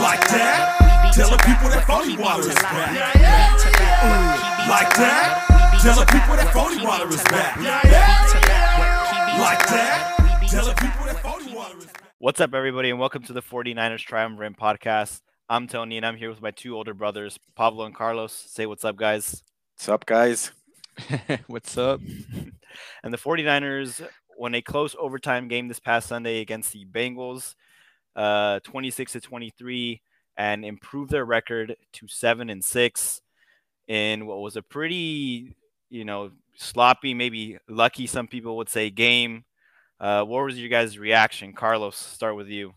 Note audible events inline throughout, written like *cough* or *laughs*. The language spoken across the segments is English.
Like that? Tell the people that phony water is back. Like that? Tell the people that phony water is back. Like that? Tell the people that phony water is back. What's up, everybody, and welcome to the 49ers Triumvirate podcast. I'm Tony, and I'm here with my two older brothers, Pablo and Carlos. Say what's up, guys. What's up, guys? *laughs* What's up? And the 49ers won a close overtime game this past Sunday against the Bengals, uh, 26 to 23, and improve their record to seven and six in what was a pretty, you know, sloppy, maybe lucky, some people would say, game. Uh, what was your guys' reaction? Carlos, start with you.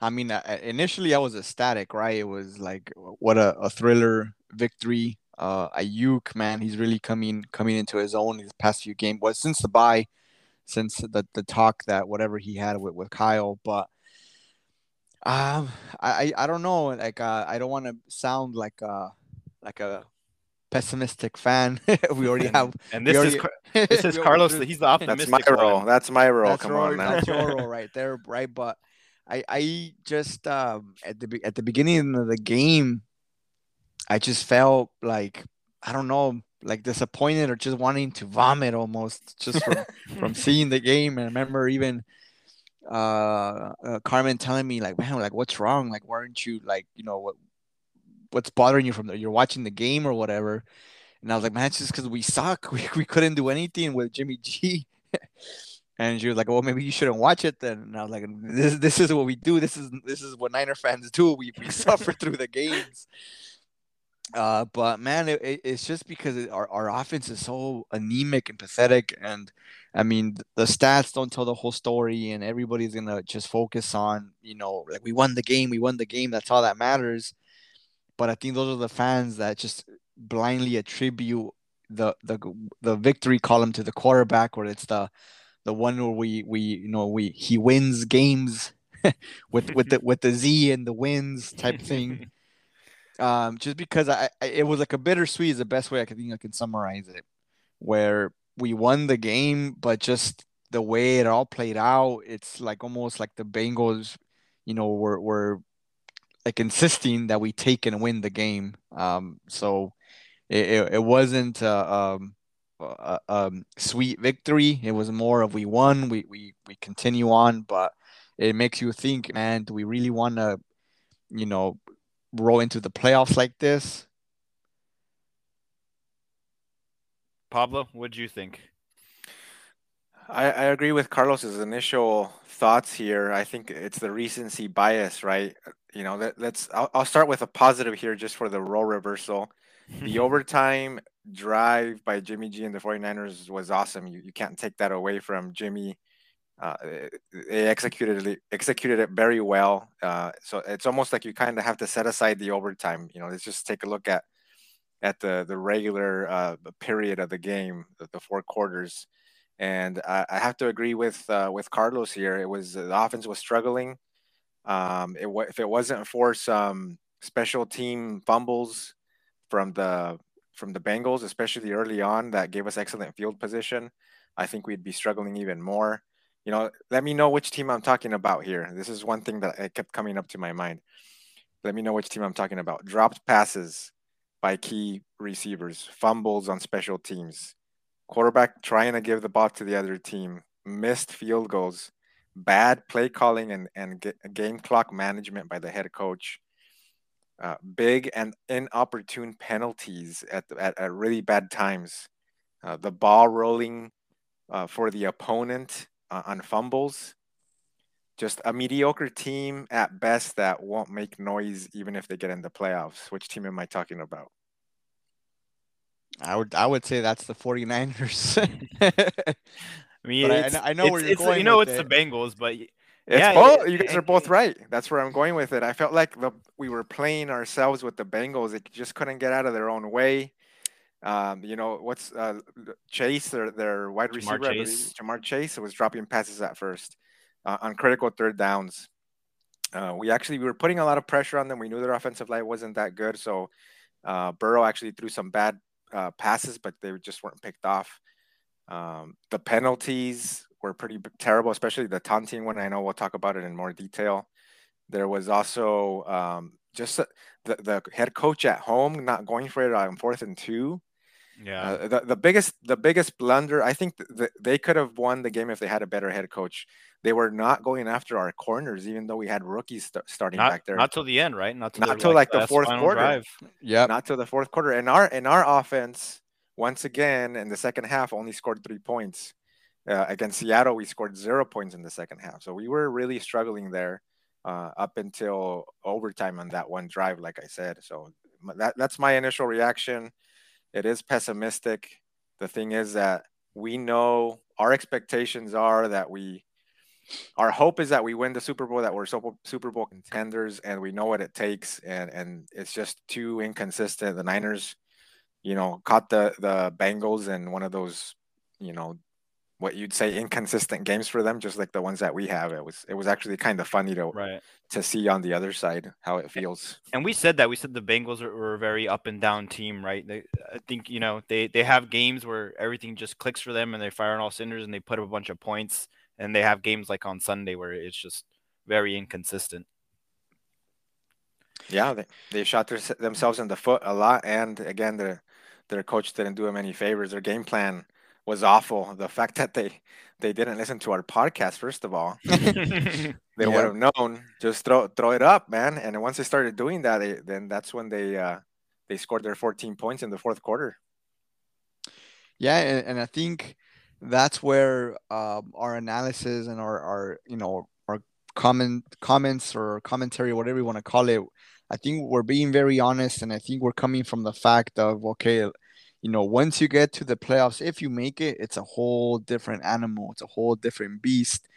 I mean, uh, initially I was ecstatic, right? It was like, what a, a thriller victory. Uh, Aiyuk, man, he's really coming coming into his own these past few games. Well, since the bye, since the, the talk that whatever he had with, with Kyle, but um, I I don't know. Like, uh, I don't want to sound like uh like a pessimistic fan. *laughs* we already have, And this we is already- Car- *laughs* this is Carlos. He's the That's optimistic my role. one. That's my role. That's Come your, on now. that's your role *laughs* right there, right? But I, I just um, at the at the beginning of the game, I just felt like I don't know, like disappointed or just wanting to vomit almost, just from from seeing the game. And I remember even uh, uh, Carmen telling me like, man, like what's wrong? Like, why aren't you like, you know, what what's bothering you from the you're watching the game or whatever? And I was like, man, it's just because we suck. *laughs* We, we couldn't do anything with Jimmy G. *laughs* and she was like, well, maybe you shouldn't watch it then. And I was like, this this is what we do. This is this is what Niner fans do. We we *laughs* suffer through the games. Uh, but man, it, it- it's just because our, our offense is so anemic and pathetic. And I mean, the stats don't tell the whole story, and everybody's gonna just focus on, you know, like we won the game, we won the game. That's all that matters. But I think those are the fans that just blindly attribute the the the victory column to the quarterback, or it's the the one where we we you know we he wins games *laughs* with with the with the Z and the wins type thing *laughs* um, just because I, I it was like a bittersweet is the best way I can think I can summarize it, where we won the game, but just the way it all played out, it's like almost like the Bengals, you know, were were like insisting that we take and win the game. Um, so it it, wasn't uh, um a, um sweet victory. It was more of we won, we we we continue on, but it makes you think, man, do we really want to, you know, roll into the playoffs like this. Pablo, what do you think? I, I agree with Carlos's initial thoughts here. I think it's the recency bias, right? You know, let, let's. I'll, I'll start with a positive here, just for the role reversal. The *laughs* overtime drive by Jimmy G and the 49ers was awesome. You, you can't take that away from Jimmy. Uh, they executed it, executed it very well. Uh, so it's almost like you kind of have to set aside the overtime. You know, let's just take a look at at the the regular uh, period of the game, the, the four quarters. And I, I have to agree with uh, with Carlos here. It was the offense was struggling. Um, it if it wasn't for some special team fumbles from the from the Bengals, especially early on, that gave us excellent field position. I think we'd be struggling even more. You know, let me know which team I'm talking about here. This is one thing that it kept coming up to my mind. Let me know which team I'm talking about. Dropped passes by key receivers, fumbles on special teams, quarterback trying to give the ball to the other team, missed field goals, bad play calling and, and ga- game clock management by the head coach, uh, big and inopportune penalties at, at, at really bad times, uh, the ball rolling uh, for the opponent uh, on fumbles. Just a mediocre team at best that won't make noise even if they get in the playoffs. Which team am I talking about? I would I would say that's the 49ers. *laughs* I mean, But I- I know- it's- where you're it's- going You know, with it's it. the Bengals, but It's Yeah, both. it- you guys it- are both right. That's where I'm going with it. I felt like the we were playing ourselves with the Bengals. They just couldn't get out of their own way. Um, you know what's uh, Chase, their their wide Ja'Marr receiver, I believe, Chase. Ja'Marr Chase, was dropping passes at first uh, on critical third downs. Uh, we actually we were putting a lot of pressure on them. We knew their offensive line wasn't that good, so uh, Burrow actually threw some bad uh, passes, but they just weren't picked off. Um, the penalties were pretty terrible, especially the taunting one. I know we'll talk about it in more detail. There was also um, just the, the the head coach at home not going for it on fourth and two. Yeah. Uh, the the biggest the biggest blunder. I think th- th- they could have won the game if they had a better head coach. They were not going after our corners, even though we had rookies st- starting not, back there. not till the end, right? Not till, Not their, till, like, the fourth quarter. Yeah. Not till the fourth quarter. And our in our offense, once again in the second half, only scored three points. Uh, against Seattle, we scored zero points in the second half. So we were really struggling there uh, up until overtime on that one drive, like I said. So that that's my initial reaction. It is pessimistic. The thing is that we know our expectations are that we our hope is that we win the Super Bowl, that we're Super Bowl contenders, and we know what it takes, and and it's just too inconsistent. The Niners, you know, caught the the Bengals in one of those, you know, what you'd say inconsistent games for them, just like the ones that we have. It was it was actually kind of funny to Right. to see on the other side how it feels. And we said that we said the Bengals are, were a very up and down team, right? They, I think you know they they have games where everything just clicks for them and they fire on all cylinders and they put up a bunch of points. And they have games like on Sunday where it's just very inconsistent. Yeah, they, they shot their, themselves in the foot a lot, and again, their their coach didn't do them any favors. Their game plan was awful. The fact that they they didn't listen to our podcast, first of all, *laughs* *laughs* they Yeah. would have known. Just throw throw it up, man. And once they started doing that, they, then that's when they uh, they scored their 14 points in the fourth quarter. Yeah, and, and I think that's where um, our analysis and our, our you know our comment comments or commentary, whatever you want to call it, I think we're being very honest, and I think we're coming from the fact of okay, you know, once you get to the playoffs, if you make it, it's a whole different animal, it's a whole different beast,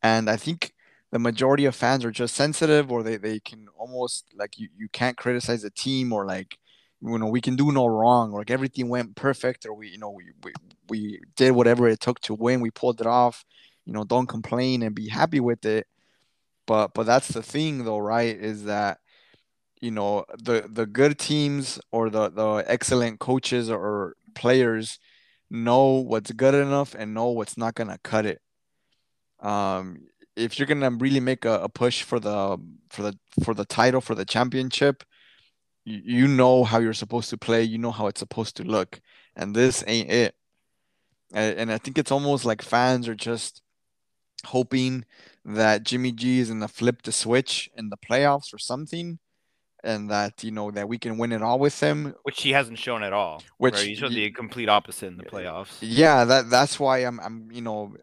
and I think the majority of fans are just sensitive, or they, they can almost like you, you can't criticize the team or like you know we can do no wrong. Like everything went perfect or we you know we, we we did whatever it took to win. We pulled it off. You know don't complain and be happy with it. But but that's the thing though right is that you know the the good teams or the the excellent coaches or players know what's good enough and know what's not gonna cut it. Um if you're gonna really make a, a push for the for the for the title for the championship you, you know how you're supposed to play you know how it's supposed to look and this ain't it. And, and i think it's almost like fans are just hoping that jimmy g is gonna flip the switch in the playoffs or something and that you know that we can win it all with him Which he hasn't shown at all. Which right? he showed the complete opposite in the playoffs. yeah that that's why i'm i'm you know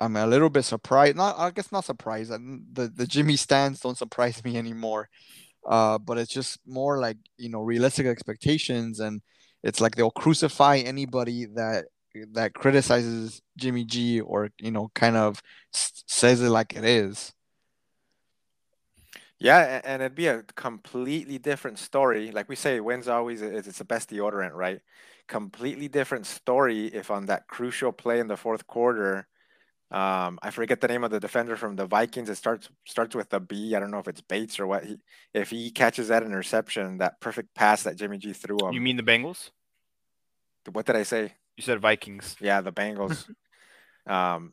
i'm a little bit surprised not i guess not surprised the the jimmy stands don't surprise *laughs* me anymore uh but it's just more like you know realistic expectations and it's like they'll crucify anybody that that criticizes jimmy g or you know kind of s- says it like it is Yeah, and it'd be a completely different story. Like we say, wins always is it's the best deodorant, right? Completely different story if on that crucial play in the fourth quarter, um, I forget the name of the defender from the Vikings. It starts starts with a B. I don't know if it's Bates or what. He, if he catches that interception, that perfect pass that Jimmy G threw him. You mean the Bengals? what did I say? You said Vikings. Yeah, the Bengals. *laughs* um,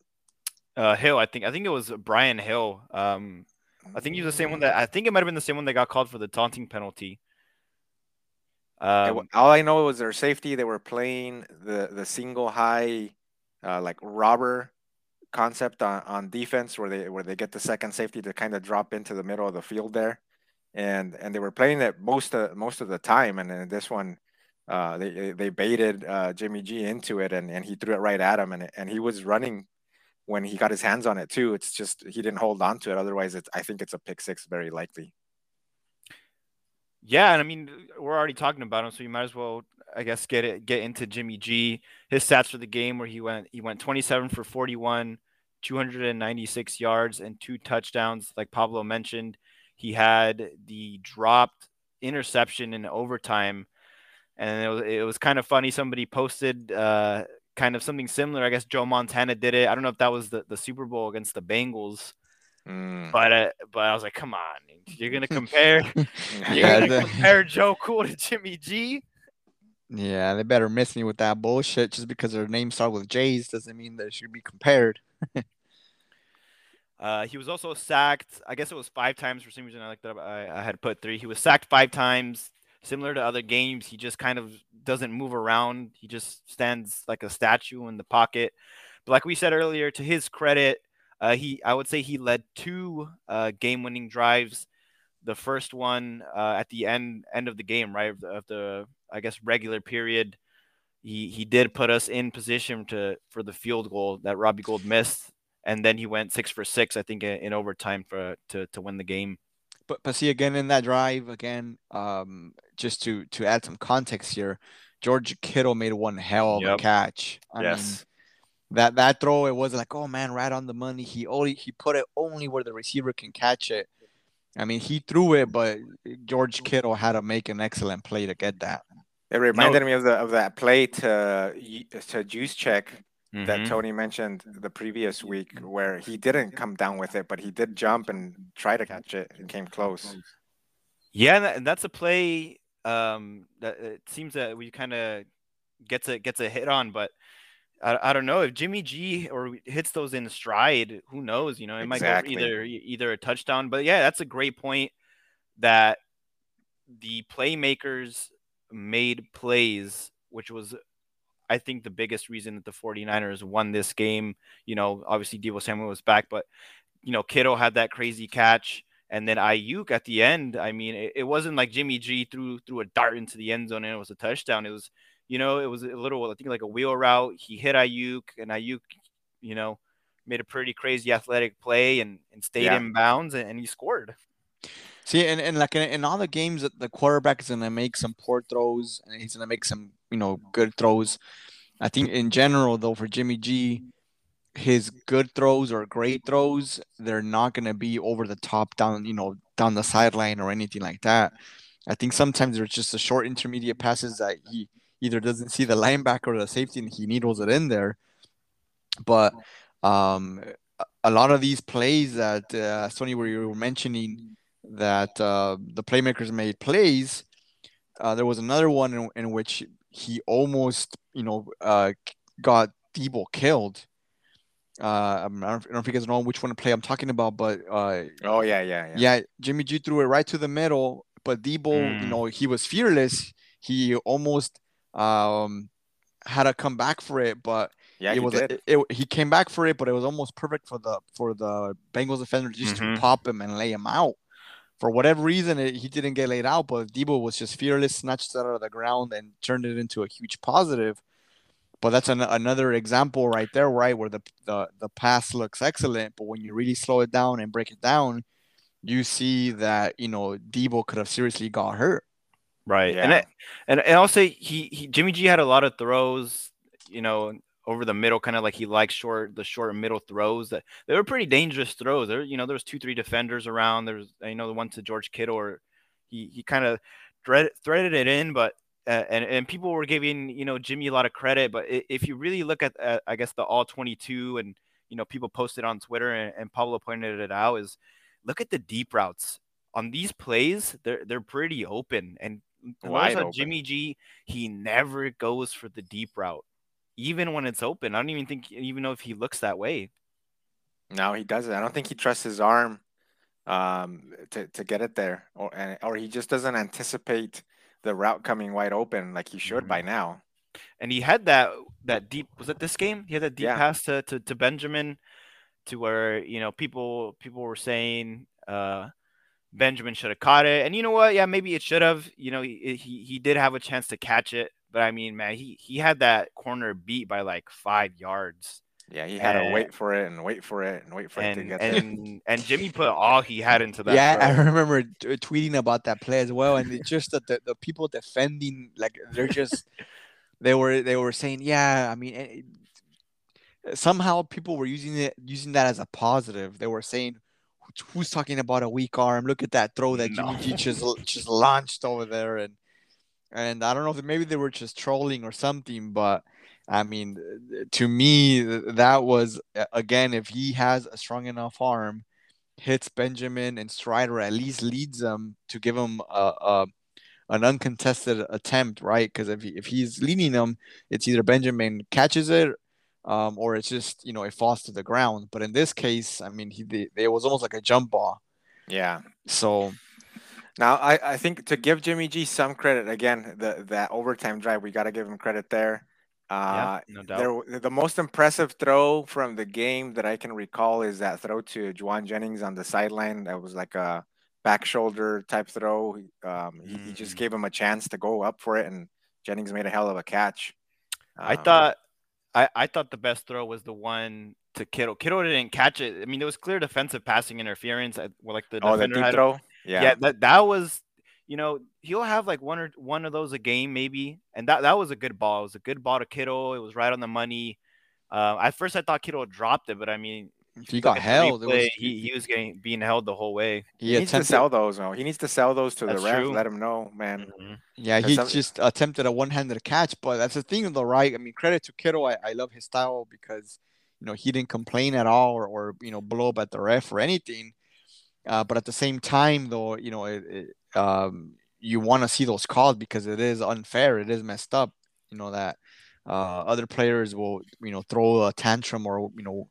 Uh, Hill, I think. I think it was Brian Hill. Um, I think he was the same one that. I think it might have been the same one that got called for the taunting penalty. Um, all I know was their safety. They were playing the the single high, uh, like robber concept on, on defense, where they where they get the second safety to kind of drop into the middle of the field there, and and they were playing it most of most of the time. And then this one, uh, they they- they baited uh, Jimmy G into it, and, and he threw it right at him, and and he was running when he got his hands on it too. It's just he didn't hold on to it. Otherwise, it's I think it's a pick six very likely. Yeah, and I mean we're already talking about him, so you might as well, I guess, get it get into Jimmy G. His stats for the game where he went he went 27 for 41, 296 yards and two touchdowns. Like Pablo mentioned, he had the dropped interception in overtime, and it was it was kind of funny. Somebody posted uh, kind of something similar. I guess Joe Montana did it. I don't know if that was the, the Super Bowl against the Bengals, Mm. but uh, but I was like, come on, you're gonna compare. *laughs* You're gonna compare Joe Cool to Jimmy G. yeah they better miss me with that bullshit just because their names start with j's doesn't mean they should be compared *laughs* Uh, he was also sacked. I guess it was five times for some reason. I like that. I, I had put three. He was sacked five times. Similar to other games, he just kind of doesn't move around. He just stands like a statue in the pocket. But like we said earlier, to his credit, uh, he I would say he led two uh, game-winning drives. The first one uh, at the end end of the game, right of the, of the I guess regular period. He he did put us in position to for the field goal that Robbie Gould missed and then he went six for six, I think, in overtime for to to win the game. But but see again in that drive again, um, just to to add some context here, George Kittle made one hell of Yep. a catch. I yes, mean, that that throw it wasn't like oh man right on the money. He only he put it only where the receiver can catch it. I mean he threw it, but George Kittle had to make an excellent play to get that. It reminded me of the of that play to to Juszczyk that Mhm. Tony mentioned the previous week, where he didn't come down with it, but he did jump and try to catch it and came close. yeah, and, that's a play um, that it seems that we kind of gets a gets a hit on, but. I, I don't know if Jimmy G or hits those in stride. Who knows? You know, it might go either either a touchdown. But yeah, that's a great point. That the playmakers made plays, which was, I think, the biggest reason that the 49ers won this game. You know, obviously Deebo Samuel was back, but you know, Kittle had that crazy catch. And then Aiyuk at the end, I mean, it, it wasn't like Jimmy G threw threw a dart into the end zone and it was a touchdown. It was, you know, it was a little, I think, like a wheel route. He hit Aiyuk, and Aiyuk, you know, made a pretty crazy athletic play and, and stayed Yeah. in bounds and, and he scored. See, and, and like in, in all the games, that the quarterback is gonna make some poor throws, and he's gonna make some you know good throws. I think in general, though, for Jimmy G, his good throws or great throws, they're not gonna be over the top, down you know down the sideline or anything like that. I think sometimes there's just a short intermediate passes that he either doesn't see the linebacker or the safety, and he needles it in there. But um, a- a lot of these plays that uh, Tony, where you were mentioning that uh, the playmakers made plays. Uh, there was another one in, in which he almost, you know, uh, got Deebo killed. Uh, don't, I don't know if you guys know which one to play I'm talking about, but uh, Oh yeah, yeah, yeah. yeah, Jimmy G threw it right to the middle, but Deebo, you Mm. know, he was fearless. He almost um, had to come back for it, but Yeah, it he was it, it- he came back for it, but it was almost perfect for the for the Bengals defender just Mhm. to pop him and lay him out. For whatever reason, it, he didn't get laid out, but Deebo was just fearless, snatched it out of the ground, and turned it into a huge positive. But that's an, another example right there, right, where the, the the pass looks excellent, but when you really slow it down and break it down, you see that you know Deebo could have seriously got hurt. Right. And, Yeah. I, and and I'll say he, he Jimmy G had a lot of throws, you know, over the middle, kind of like he likes short the short and middle throws that they were pretty dangerous throws. There, you know, there was two, three defenders around. There's you know the one to George Kittle or he he kind of thread, threaded it in, but uh, and and people were giving you know Jimmy a lot of credit, but if you really look at uh, I guess the all 22 and you know people posted on Twitter and, and Pablo pointed it out is look at the deep routes on these plays. They're they're pretty open and Wide open. Jimmy G he never goes for the deep route, even when it's open. I don't even think even know if he looks that way. No, he doesn't. I don't think he trusts his arm um, to to get it there, or and, or he just doesn't anticipate the route coming wide open like he should Mhm. by now. And he had that that deep was it this game? He had that deep Yeah. pass to, to to Benjamin to where you know people people were saying uh Benjamin should have caught it. And you know what? Yeah, maybe it should have. You know, he, he he did have a chance to catch it, but I mean, man, he he had that corner beat by like five yards. Yeah, he had to Uh, wait for it and wait for it and wait for it to And get there. and and Jimmy put all he had into that. yeah, I remember t- tweeting about that play as well, and it's just that the, the people defending, like they're just *laughs* they were they were saying, yeah, I mean, eh, somehow people were using it using that as a positive. They were saying, "Who's- who's talking about a weak arm? Look at that throw that Jimmy G just *laughs* just launched over there, and and I don't know if maybe they were just trolling or something, but. I mean, to me, that was again, if he has a strong enough arm, hits Benjamin and Strider, at least leads them to give him a, a an uncontested attempt, right? Because if he, if he's leading them, it's either Benjamin catches it, um, or it's just you know it falls to the ground. But in this case, I mean, he they, it was almost like a jump ball. Yeah. So Now I, I think to give Jimmy G some credit again, the that overtime drive we got to give him credit there. Uh, no doubt. there, the most impressive throw from the game that I can recall is that throw to Jauan Jennings on the sideline. That was like a back shoulder type throw. Um, he, he just Mm. gave him a chance to go up for it, and Jennings made a hell of a catch. I Um, thought I, I thought the best throw was the one to Kittle. Kittle didn't catch it. I mean, there was clear defensive passing interference. I- Well, like the oh, the defender deep had a- throw. Yeah. yeah. that that was you know he'll have like one or one of those a game maybe and that that was a good ball it was a good ball to kittle it was right on the money uh, at first i thought kittle dropped it but i mean he got look at held. It was, he, he was getting being held the whole way he he needs to sell those. though. he needs to sell those to That's the ref. true. Let him know, man. Yeah, he some- just attempted a one-handed catch, but that's the thing The right? I mean, credit to Kittle. I, I love his style because you know he didn't complain at all or, or you know blow up at the ref or anything. Uh, but at the same time, though, you know, it, it, um, you want to see those calls because it is unfair. It is messed up. You know that uh, other players will you know throw a tantrum or you know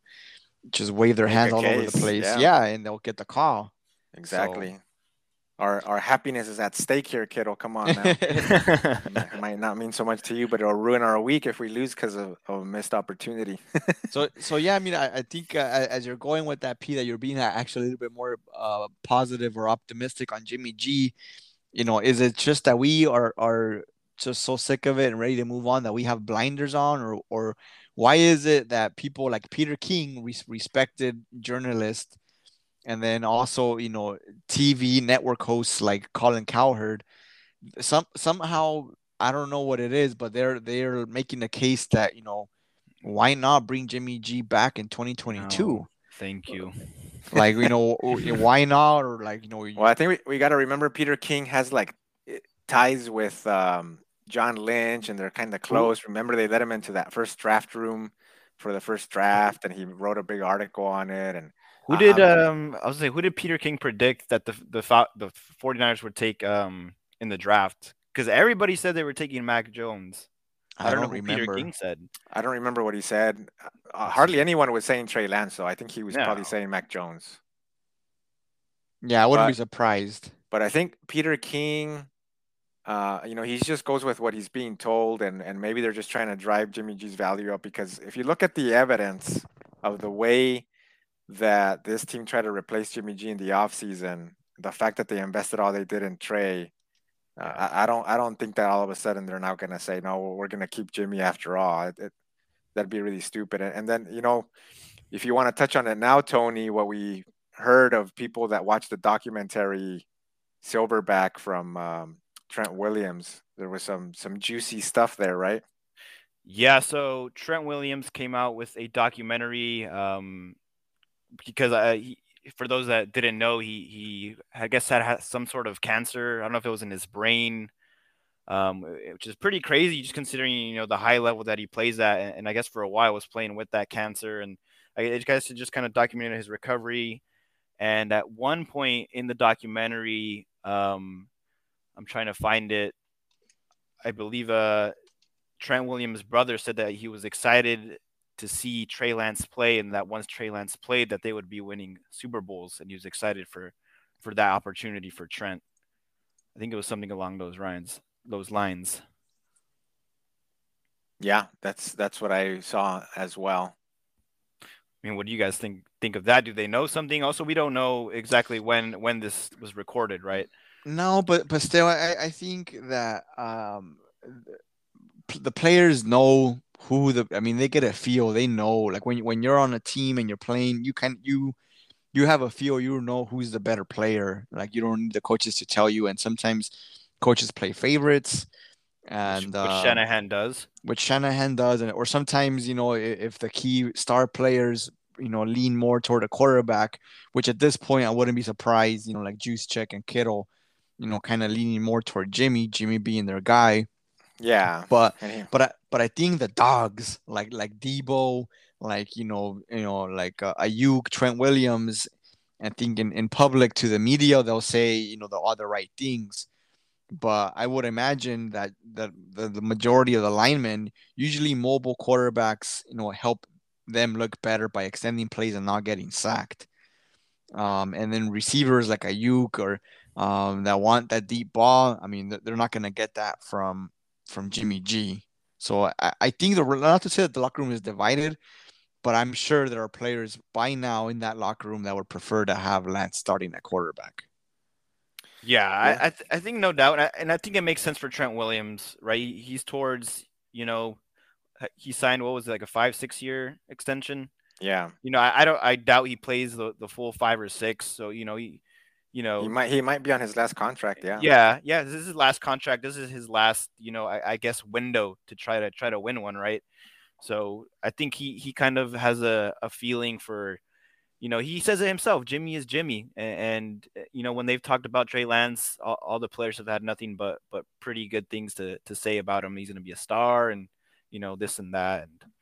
just wave their hands all over the place. yeah. Yeah. and they'll get the call. Exactly. Our our happiness is at stake here, kiddo. Come on now. *laughs* it might not mean so much to you, but it'll ruin our week if we lose because of, of a missed opportunity. *laughs* So, so yeah, I mean, I, I think uh, as you're going with that P, that you're being actually a little bit more uh, positive or optimistic on Jimmy G. You know, is it just that we are are just so sick of it and ready to move on that we have blinders on, or or why is it that people like Peter King, res- respected journalist, and then also you know TV network hosts like Colin Cowherd, some somehow I don't know what it is, but they're they're making a case that you know why not bring Jimmy G back in 2022? No. thank you *laughs* Like you know *laughs* why not or like you know well, I think we, we got to remember Peter King has like ties with um, John Lynch, and they're kind of close. Remember, they let him into that first draft room for the first draft, and he wrote a big article on it. And who Uh, did um, um i was say who did peter king predict that the the the 49ers would take um in the draft because everybody said they were taking mac jones I, don't, don't, know who remember. peter king said I don't remember what he said. Uh, hardly anyone was saying Trey Lance, though. I think he was probably saying Mac Jones. Yeah, I wouldn't be surprised. but I think Peter King, uh, you know, he just goes with what he's being told, and and maybe they're just trying to drive Jimmy G's value up because if you look at the evidence of the way that this team tried to replace Jimmy G in the offseason, the fact that they invested all they did in Trey, uh, I, I don't I don't think that all of a sudden they're now gonna say no, we're gonna keep Jimmy after all. It, it, that'd be really stupid. And, and then you know, if you want to touch on it now, Tony, what we heard of people that watched the documentary Silverback from um, Trent Williams. There was some some juicy stuff there, right? Yeah, so Trent Williams came out with a documentary um, because uh, he, for those that didn't know, he he I guess had, had some sort of cancer. I don't know if it was in his brain, um, which is pretty crazy, just considering you know the high level that he plays at, and, and I guess for a while was playing with that cancer, and I guess it just kind of documented his recovery. And at one point in the documentary, um, I'm trying to find it. I believe uh, Trent Williams' brother said that he was excited to see Trey Lance play, and that once Trey Lance played, that they would be winning Super Bowls, and he was excited for for that opportunity for Trent. I think it was something along those lines. Those lines. Yeah, that's that's what I saw as well. I mean, what do you guys think think of that? Do they know something? Also, we don't know exactly when when this was recorded, right? No, but but still, I, I think that um, the players know who the. I mean, they get a feel. They know, like when you- when you're on a team and you're playing, you can you you have a feel. You know who's the better player. Like you don't need the coaches to tell you. And sometimes coaches play favorites, and which, uh, Shanahan does. which Shanahan does, and or sometimes you know i- if the key star players you know lean more toward a quarterback, which at this point I wouldn't be surprised, you know, like Juszczyk and Kittle, you know, kind of leaning more toward Jimmy, Jimmy being their guy. Yeah, But but I but I think the dogs like like Deebo, like you know you know like uh, Aiyuk, Trent Williams, I think in, in public to the media they'll say you know the all the right things, but I would imagine that that the, the majority of the linemen, usually mobile quarterbacks, you know, help them look better by extending plays and not getting sacked. Um, and then receivers like Aiyuk or um, that want that deep ball. I mean, they're not going to get that from from Jimmy G. So I, I think the not to say that the locker room is divided, but I'm sure there are players by now in that locker room that would prefer to have Lance starting at quarterback. Yeah, yeah. I I, th- I, think no doubt, and I, and I, think it makes sense for Trent Williams, right? He's towards you know, he signed what was it, like a five six year extension. Yeah, you know, I, I don't, I doubt he plays the, the full five or six. So you know, he, you know, he might he might be on his last contract. Yeah, yeah, yeah. This is his last contract. This is his last, you know, I, I guess window to try to try to win one, right? So I think he he kind of has a, a feeling for, you know, he says it himself. Jimmy is Jimmy, and, and eh, you know when they've talked about Trey Lance, all, all, the players have had nothing but but pretty good things to to say about him. He's going to be a star, and you know this and that, and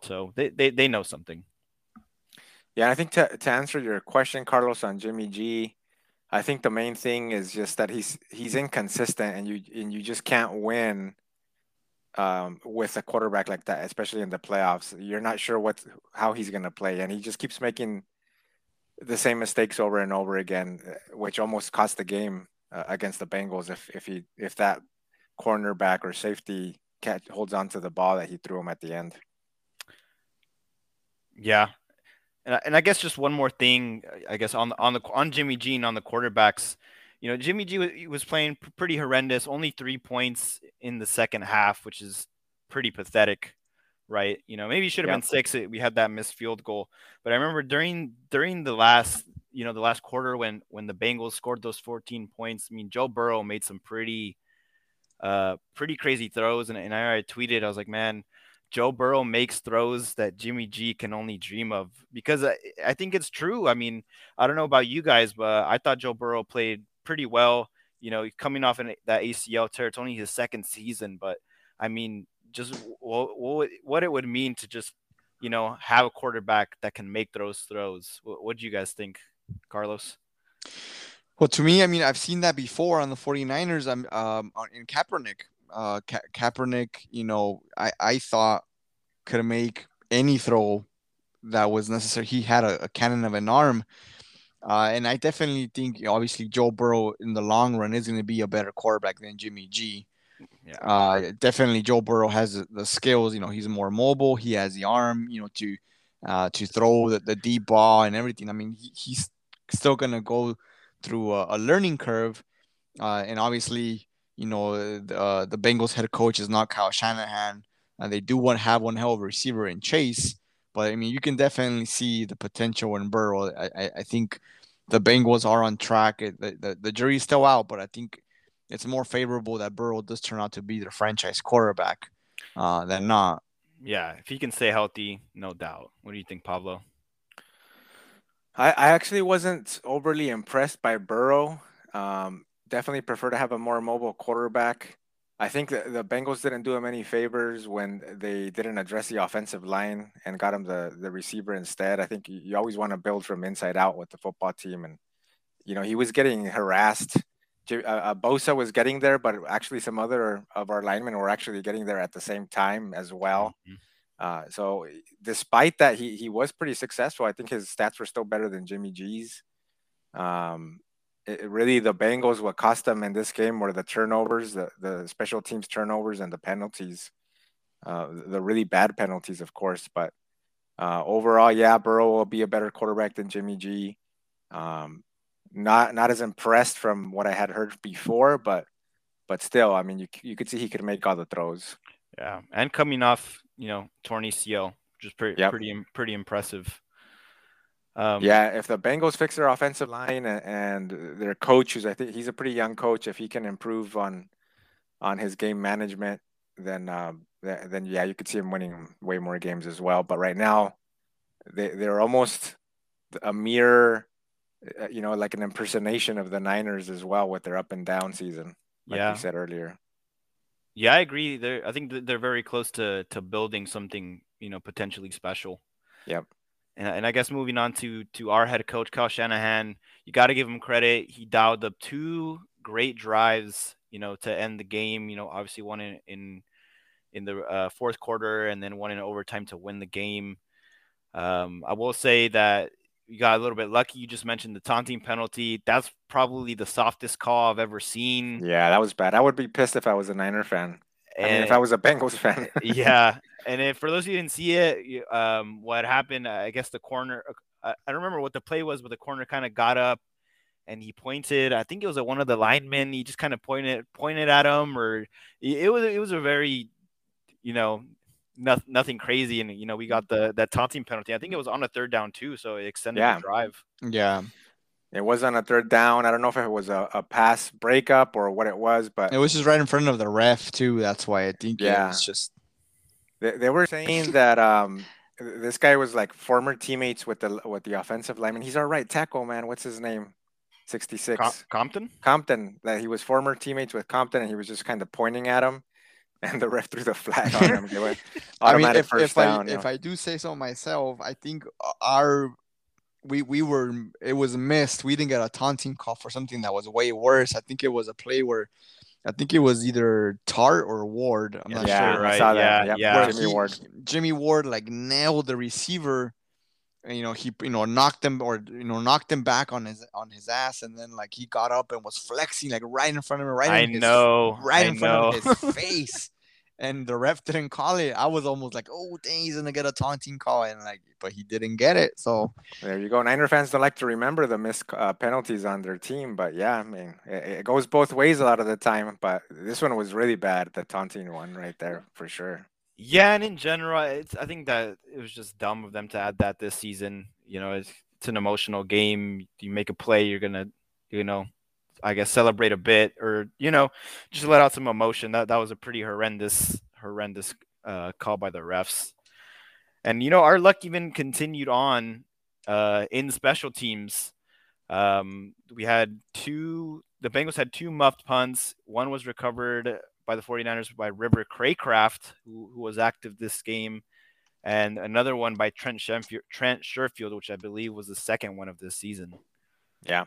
so they they, they know something. Yeah, I think to to answer your question, Carlos, on Jimmy G, I think the main thing is just that he's he's inconsistent, and you and you just can't win um, with a quarterback like that, especially in the playoffs. You're not sure what how he's going to play, and he just keeps making the same mistakes over and over again, uh, which almost cost the game uh, against the Bengals. If if he if that cornerback or safety catch holds on to the ball that he threw him at the end. Yeah, and, and I guess just one more thing, I guess on the on the on Jimmy G and on the quarterbacks you know, Jimmy G was playing pretty horrendous. Only three points in the second half, which is pretty pathetic, right? You know, maybe should have yeah. been six. We had that missed field goal, but I remember during during the last, you know, the last quarter when when the Bengals scored those 14 points. I mean, Joe Burrow made some pretty, uh, pretty crazy throws, and, and I tweeted, I was like, man. Joe Burrow makes throws that Jimmy G can only dream of because I, I think it's true. I mean, I don't know about you guys, but I thought Joe Burrow played pretty well. You know, coming off an, that ACL tear, it's only his second season, but I mean, just what, what, what it would mean to just, you know, have a quarterback that can make those throws. What, what do you guys think, Carlos? Well, to me, I mean, I've seen that before on the 49ers. I'm um, in Kaepernick. Uh, Ka- Kaepernick, you know, I, I thought could make any throw that was necessary. He had a, a cannon of an arm. Uh, and I definitely think, obviously, Joe Burrow in the long run is going to be a better quarterback than Jimmy G. Yeah. Uh, definitely, Joe Burrow has the skills. You know, he's more mobile. He has the arm. You know, to uh, to throw the, the deep ball and everything. I mean, he, he's still going to go through a, a learning curve. Uh, and obviously, you know, the, uh, the Bengals head coach is not Kyle Shanahan. and they do want to have one hell of a receiver in Chase. But I mean, you can definitely see the potential in Burrow. I, I, I think the Bengals are on track. The, the, the jury's still out, but I think it's more favorable that Burrow does turn out to be their franchise quarterback uh, than not. Yeah, if he can stay healthy, no doubt. What do you think, Pablo? I, I actually wasn't overly impressed by Burrow. Um, definitely prefer to have a more mobile quarterback. I think the, the Bengals didn't do him any favors when they didn't address the offensive line and got him the, the receiver instead. I think you, always want to build from inside out with the football team. And, you know, he was getting harassed. Uh, uh, Bosa was getting there, but actually some other of our linemen were actually getting there at the same time as well. Mm-hmm. Uh, so despite that, he, he was pretty successful. I think his stats were still better than Jimmy G's. Um, it, really the Bengals what cost them in this game were the turnovers, the, the special teams turnovers and the penalties. Uh, the really bad penalties, of course, but uh, overall, yeah, Burrow will be a better quarterback than Jimmy G. Um, not not as impressed from what I had heard before, but but still, I mean, you you could see he could make all the throws. Yeah, and coming off, you know, torn ACL, just pretty yep. pretty pretty impressive. Um, yeah, if the Bengals fix their offensive line and, their coach, who's I think he's a pretty young coach, if he can improve on on his game management, then uh, then yeah, you could see him winning way more games as well. But right now, they they're almost a mere, uh, you know, like an impersonation of the Niners as well with their up and down season, like yeah. you said earlier. Yeah, I agree. They're I think they're very close to to building something, you know, potentially special. Yep. And, and I guess moving on to to our head coach Kyle Shanahan, you got to give him credit. He dialed up two great drives, you know, to end the game. You know, obviously one in in, in the uh, fourth quarter and then one in overtime to win the game. Um, I will say that you got a little bit lucky. You just mentioned the taunting penalty. That's probably the softest call I've ever seen. Yeah, that was bad. I would be pissed if I was a Niner fan. I mean, if I was a Bengals fan. *laughs* yeah, and if, for those who didn't see it, um, what happened? I guess the corner. Uh, I don't remember what the play was, but the corner kind of got up and he pointed. I think it was at one of the linemen. He just kind of pointed pointed at him, or it was it was a very, you know, nothing nothing crazy. And you know, we got the that taunting penalty. I think it was on a third down too, so it extended Yeah. the drive. Yeah, It was on a third down. I don't know if it was a, a pass breakup or what it was, but it was just right in front of the ref too. That's why I think Yeah. it was just they, they were saying that um this guy was like former teammates with the with the offensive lineman. He's our right tackle, man. What's his name? 66. Com- Compton. Compton. That he was former teammates with Compton and he was just kind of pointing at him *laughs* and the ref threw the flag on him. They went *laughs* I mean, automatic if, first if down. I you if know. I do say so myself, I think our we we were it was missed. We didn't get a taunting call for something that was way worse. I think it was a play where I think it was either Tartt or Ward. I'm not yeah, sure. I right, saw that. yeah, Yep, yeah. where Jimmy he- Ward. he- Jimmie Ward like nailed the receiver. And, you know, he you know knocked him or you know knocked him back on his on his ass, and then like he got up and was flexing like right in front of him, right I in his know. right I in front of his *laughs* face. And the ref *laughs* didn't call it. I was almost like, oh dang, he's gonna get a taunting call, and like, but he didn't get it. So There you go. Niner fans don't like to remember the missed uh, penalties on their team, but yeah, I mean, it, it goes both ways a lot of the time. But this one was really bad, the taunting one right there for sure. Yeah, and in general, it's I think that it was just dumb of them to add that this season. You know, it's it's an emotional game. You make a play, you're gonna, you know, I guess celebrate a bit, or you know, just let out some emotion. That that was a pretty horrendous, horrendous uh, call by the refs. And you know, our luck even continued on uh, in special teams. Um, we had two. The Bengals had two muffed punts. One was recovered by the 49ers by River Cracraft, who, who was active this game, and another one by Trent Sherfield, Trent Sherfield, which I believe was the second one of this season. Yeah.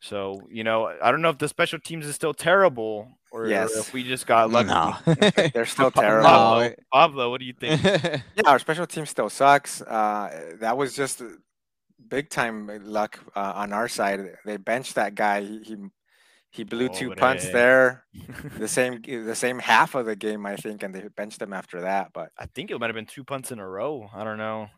So you know, I don't know if the special teams is still terrible or, or Yes. if we just got lucky. no. *laughs* They're still terrible. Pablo, Pablo, what do you think? *laughs* Yeah, our special team still sucks. Uh, that was just big time luck uh, on our side. They benched that guy. He he, he blew two punts Pobre. there. *laughs* The same the same half of the game, I think, and they benched him after that. But I think it might have been two punts in a row. I don't know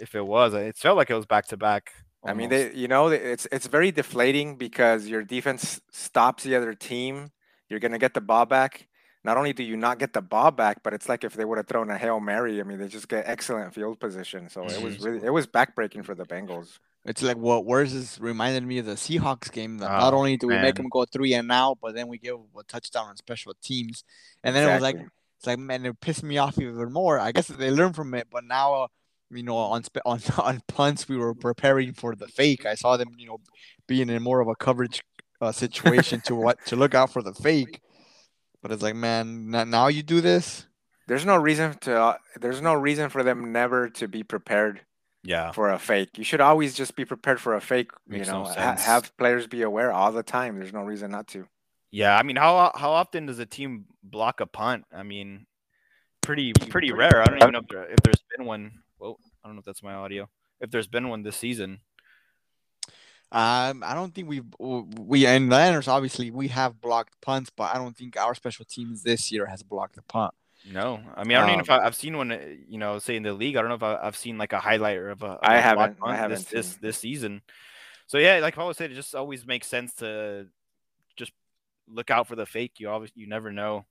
if it was. It felt like it was back to back. I mean, they you know it's it's very deflating because your defense stops the other team. You're gonna get the ball back. Not only do you not get the ball back, but it's like if they would have thrown a hail mary. I mean, they just get excellent field position. So it was Mhm. really it was backbreaking for the Bengals. It's like what worse is reminded me of the Seahawks game. That not Oh, only do we make them go three and out, but then we give a touchdown on special teams, and then it was like it's like man, it pissed me off even more. I guess they learned from it, but now uh, you know on spe- *laughs* on on punts we were preparing for the fake. I saw them you know being in more of a coverage uh, situation to what to look out for the fake. But it's like man, now you do this. there's no reason to uh, there's no reason for them never to be prepared yeah. for a fake. You should always just be prepared for a fake. Makes you no know, ha- have players be aware all the time. There's no reason not to. Yeah, I mean, how how often does a team block a punt? I mean, pretty pretty rare. I don't even know if, there, if there's been one. Well, I don't know if that's my audio. If there's been one this season. Um, I don't think we've we and the Niners obviously we have blocked punts, but I don't think our special teams this year has blocked a punt. No, I mean, I don't even know if Um, I, I've seen one. You know, say in the league. I don't know if I, I've seen like a highlighter of a. Of I a haven't- I haven't this, this this season. So yeah, like Paulo said, it just always makes sense to just look out for the fake. You always you never know.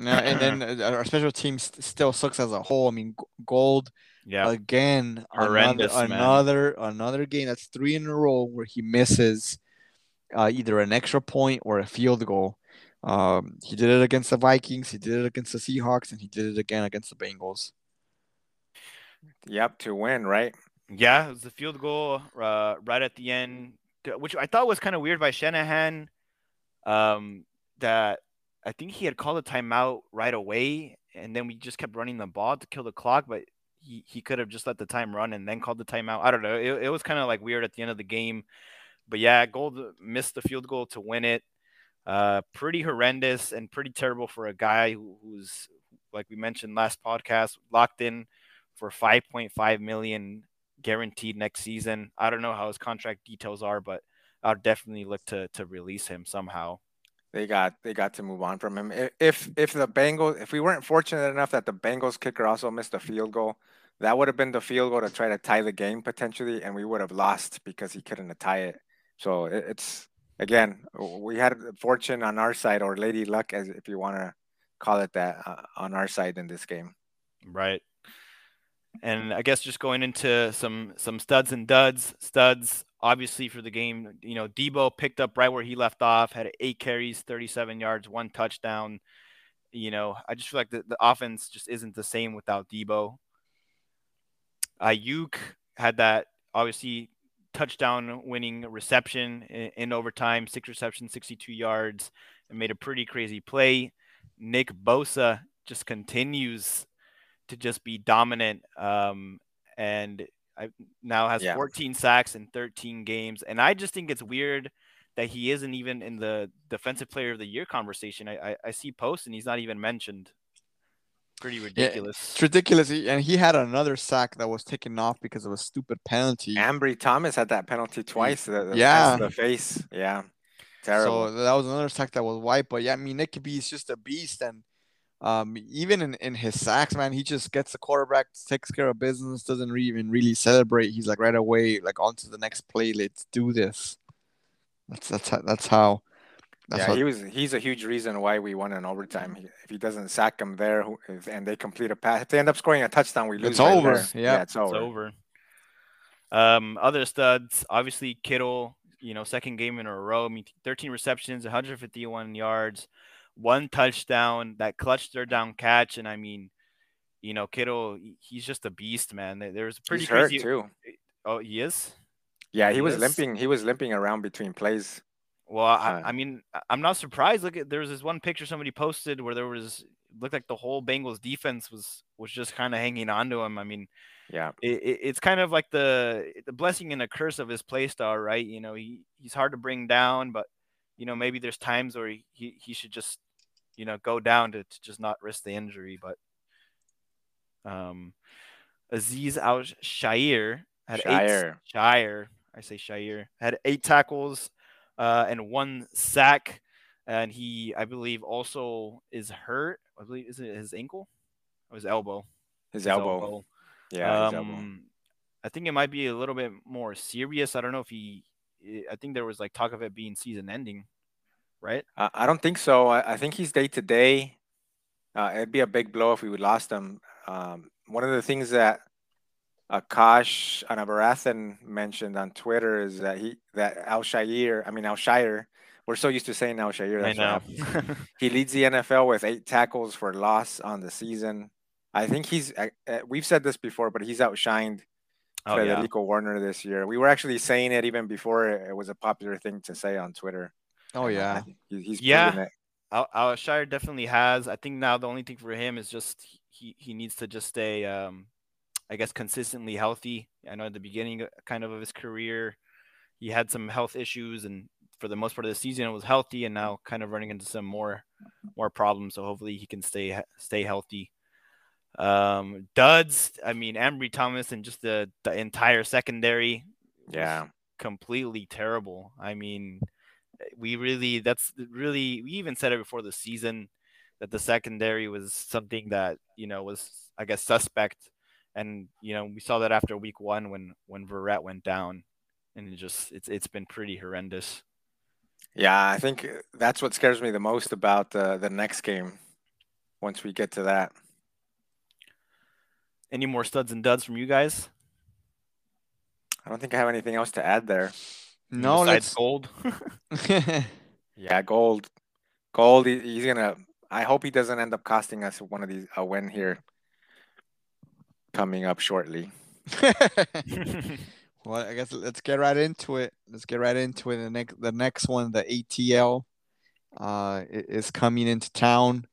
No, and then uh, our special team st- still sucks as a whole. I mean, G- Gould Yeah, again, Horrendous, another man. another another game that's three in a row where he misses uh, either an extra point or a field goal. Um, he did it against the Vikings, he did it against the Seahawks, and he did it again against the Bengals. Yep, to win, right? Yeah, it was the field goal uh, right at the end, which I thought was kind of weird by Shanahan. Um, that I think he had called a timeout right away, and then we just kept running the ball to kill the clock. But he, he could have just let the time run and then called the timeout. I don't know. It, it was kind of like weird at the end of the game. but yeah, Gould missed the field goal to win it. Uh, pretty horrendous and pretty terrible for a guy who, who's like we mentioned last podcast, locked in for 5.5 million guaranteed next season. I don't know how his contract details are, but I'll definitely look to to release him somehow. They got they got to move on from him. If if the Bengals if we weren't fortunate enough that the Bengals kicker also missed a field goal, that would have been the field goal to try to tie the game potentially, and we would have lost because he couldn't tie it. So it's again we had fortune on our side or lady luck as if you want to call it that uh, on our side in this game. Right. And I guess just going into some some studs and duds. Studs, obviously for the game, you know, Deebo picked up right where he left off, had eight carries, 37 yards, one touchdown. You know, I just feel like the, the offense just isn't the same without Deebo. Aiyuk had that obviously touchdown winning reception in, in overtime, six receptions, 62 yards, and made a pretty crazy play. Nick Bosa just continues to just be dominant. Um, and I now has yeah. 14 sacks in 13 games. And I just think it's weird that he isn't even in the defensive player of the year conversation. I, I, I see posts and he's not even mentioned. Pretty ridiculous. Yeah, it's ridiculous. And he had another sack that was taken off because of a stupid penalty. Ambry Thomas had that penalty twice. The, the yeah. The face. Yeah. Terrible. So that was another sack that was white. But yeah, I mean, Nick B is just a beast. And um, even in, in his sacks, man, he just gets the quarterback, takes care of business, doesn't even really celebrate. He's like right away, like on to the next play. Let's do this. That's that's how, that's how. That's yeah, he was. He's a huge reason why we won in overtime. If he doesn't sack him there, and they complete a pass, if they end up scoring a touchdown, we lose. It's right over. Yeah. yeah, it's over. It's over. Um, other studs, obviously Kittle. You know, second game in a row. I mean, 13 receptions, 151 yards one touchdown, that clutch third down catch, and I mean, you know, Kittle, he's just a beast, man. There's pretty he's crazy. Hurt too. Oh, he is. Yeah, he, he was is? limping. He was limping around between plays. Well, I, I, mean, I'm not surprised. Look, at there was this one picture somebody posted where there was looked like the whole Bengals defense was was just kind of hanging on to him. I mean, yeah, it, it, it's kind of like the the blessing and a curse of his play style, right? You know, he he's hard to bring down, but you know maybe there's times where he he should just you know, go down to, to just not risk the injury. But um, Azeez Al Shaair had Shire. eight Shire. I say Shire had eight tackles uh, and one sack, and he, I believe, also is hurt. I believe is it his ankle or his elbow? His, his elbow. elbow. Yeah, um, elbow. I think it might be a little bit more serious. I don't know if he. I think there was like talk of it being season ending right? I, I don't think so. I, I think he's day to day. Uh, it'd be a big blow if we would lost him. Um, one of the things that Akash Anavarathan mentioned on Twitter is that he that Al Shire, I mean Al Shire, we're so used to saying Al Shire. I know. *laughs* he leads the NFL with eight tackles for loss on the season. I think he's. Uh, we've said this before, but he's outshined oh, Federico yeah. Warner this year. We were actually saying it even before it was a popular thing to say on Twitter. Oh yeah, he's yeah. Al, Shire definitely has. I think now the only thing for him is just he he needs to just stay, um, I guess, consistently healthy. I know at the beginning, uh, kind of of his career, he had some health issues, and for the most part of the season, it was healthy, and now kind of running into some more more problems. So hopefully, he can stay stay healthy. Um, duds. I mean, Ambry Thomas and just the the entire secondary. Yeah, completely terrible. I mean we really that's really we even said it before the season that the secondary was something that you know was I guess suspect, and you know we saw that after week one when when Verrett went down, and it just it's it's been pretty horrendous. Yeah, I think that's what scares me the most about the the next game. Once we get to that. Any more studs and duds from you guys? I don't think I have anything else to add there. No, let's gold. *laughs* *laughs* yeah, gold. Gould. he's gonna. I hope he doesn't end up costing us one of these a win here. Coming up shortly. *laughs* well, I guess let's get right into it. Let's get right into it. The next, the next one, the ATL, uh, is coming into town.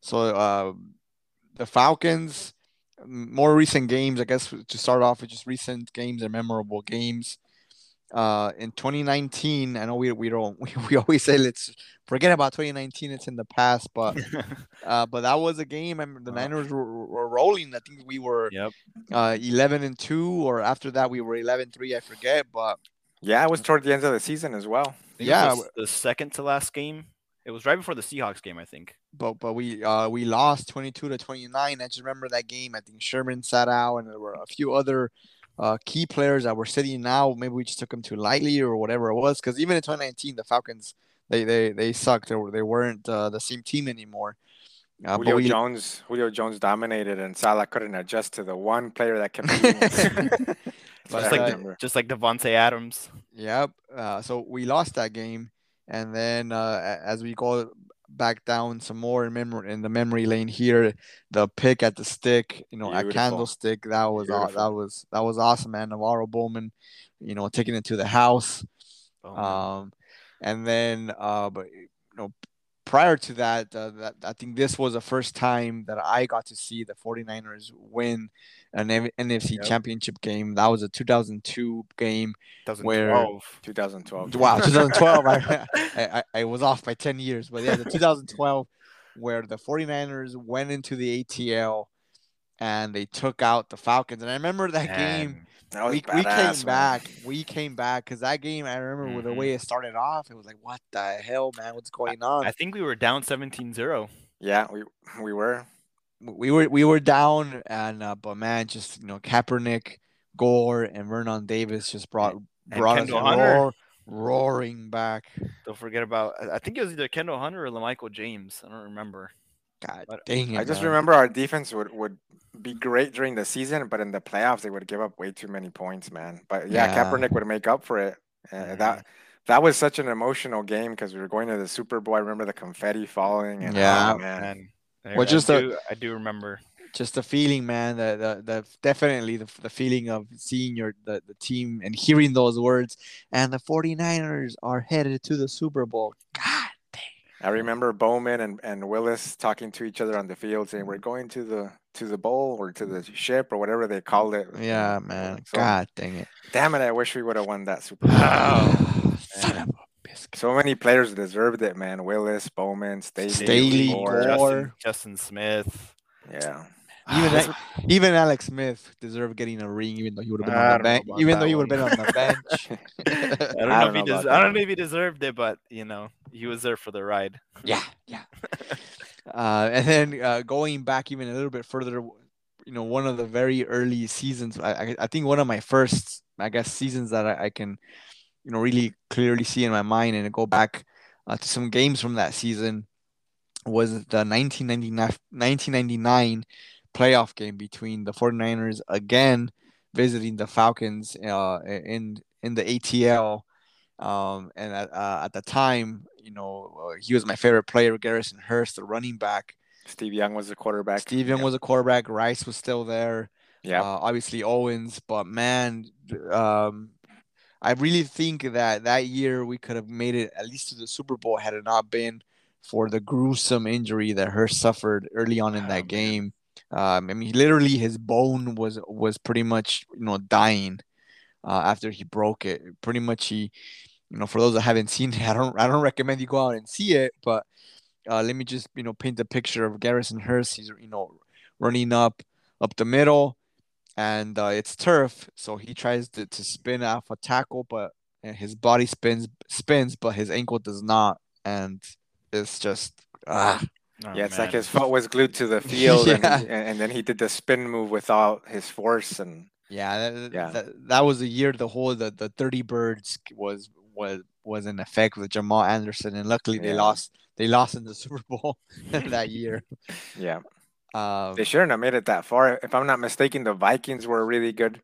So, uh, the Falcons. More recent games, I guess, to start off with just recent games and memorable games. Uh, in 2019, I know we we don't *laughs* we, we always say let's forget about 2019. It's in the past, but *laughs* uh, but that was a game. I mean, the Niners were, were rolling. I think we were Yep. uh, 11 and two, or after that we were 11 3. I forget, but Yeah, it was toward the end of the season as well. I think it Yeah, the second to last game. It was right before the Seahawks game, I think. but but we uh we lost 22 to 29 i just remember that game i think sherman sat out and there were a few other uh key players that were sitting now. maybe we just took them too lightly or whatever it was because even in 2019 the falcons they they they sucked they, were, they weren't uh, the same team anymore uh, Julio we, Jones, Julio Jones dominated, and Salah couldn't adjust to the one player that kept *laughs* beating him. That's But, what Just like uh, remember. just like Davante Adams. Yep. Uh, so we lost that game, and then uh, as we go back down some more in memory in the memory lane here, the pick at the stick, you know, at candlestick, that was aw- that was that was awesome, man. NaVorro Bowman, you know, taking it to the house. Oh. Um, and then uh, but you know, prior to that, uh, that I think this was the first time that I got to see the 49ers win an N- NFC Yep. championship game. That was a 2002 game. where- 2012. 2012. Wow, *laughs* 2012. I, I, I, was off by 10 years, but yeah, the *laughs* 2012 where the 49ers went into the ATL and they took out the Falcons. And I remember that game. Man, was We, we came man. back. We came back because that game, I remember with the way it started off, it was like, what the hell, man? What's going on? I think we were down 17-0. Yeah, we we were. we were we were down, and uh, but man, just you know, Kaepernick, Gore, and Vernon Davis just brought brought us Kendall roar, roaring back. Don't forget about. I think it was either Kendall Hunter or LaMichael James. I don't remember. God But dang it! I just man. remember our defense would, would be great during the season, but in the playoffs they would give up way too many points, man. But yeah, Yeah. Kaepernick would make up for it. Uh, Mhm. That that was such an emotional game because we were going to the Super Bowl. I remember the confetti falling. And, Yeah. oh, man. Man, I- Well, I just a- do, I do remember. just the feeling, man. The the, the definitely the, the feeling of seeing your the, the team and hearing those words. And the 49ers are headed to the Super Bowl. God dang. I remember Bowman and, and Willis talking to each other on the field, saying we're going to the to the bowl or to the ship or whatever they called it. Yeah, man. so- God dang it. Damn it! I wish we would have won that Super Bowl. Oh, son of a biscuit. So many players deserved it, man. Willis, Bowman, Staley, Staley, Gore. Gore. Justin, Justin Smith. Yeah. *sighs* Even even Alex Smith deserved getting a ring, even though he would have been I on the bench. Even though he would have been on the bench. I don't I know don't if he know des- *laughs* I don't know if he *laughs* deserved it, but you know he was there for the ride. Yeah, yeah. *laughs* uh, and then uh, going back even a little bit further, you know, one of the very early seasons, I, I, I think one of my first, I guess, seasons that I, I can, you know, really clearly see in my mind and go back uh, to some games from that season was the 1999, 1999 playoff game between the 49ers again visiting the Falcons uh, in in the ATL. Um, and at, uh, at the time, you know, uh, he was my favorite player, Garrison Hearst, the running back. Steve Young was the quarterback. Steve Young yeah. was a quarterback. Rice was still there. Yeah. Uh, obviously Owens, but man, um, I really think that that year we could have made it at least to the Super Bowl had it not been for the gruesome injury that Hearst suffered early on in Oh, that game. Um, I mean, literally his bone was was pretty much you know dying uh, after he broke it. Pretty much he, you know, for those that haven't *laughs* seen it, I don't I don't recommend you go out and see it, but uh, let me just you know paint a picture of Garrison Hearst. He's you know running up up the middle, and uh, it's turf, so he tries to, to spin off a tackle, but his body spins spins, but his ankle does not, and it's just ah Oh, yeah, it's like his foot was glued to the *laughs* field, Yeah. and, and then he did the spin move without his force, and yeah that, Yeah. That, that was the year the whole the, the dirty birds was was was in effect with Jamal Anderson, and luckily they Yeah. lost they lost in the *laughs* Super Bowl *laughs* that year. yeah, Um, they shouldn't have made it that far. If I'm not mistaken, the Vikings were really good.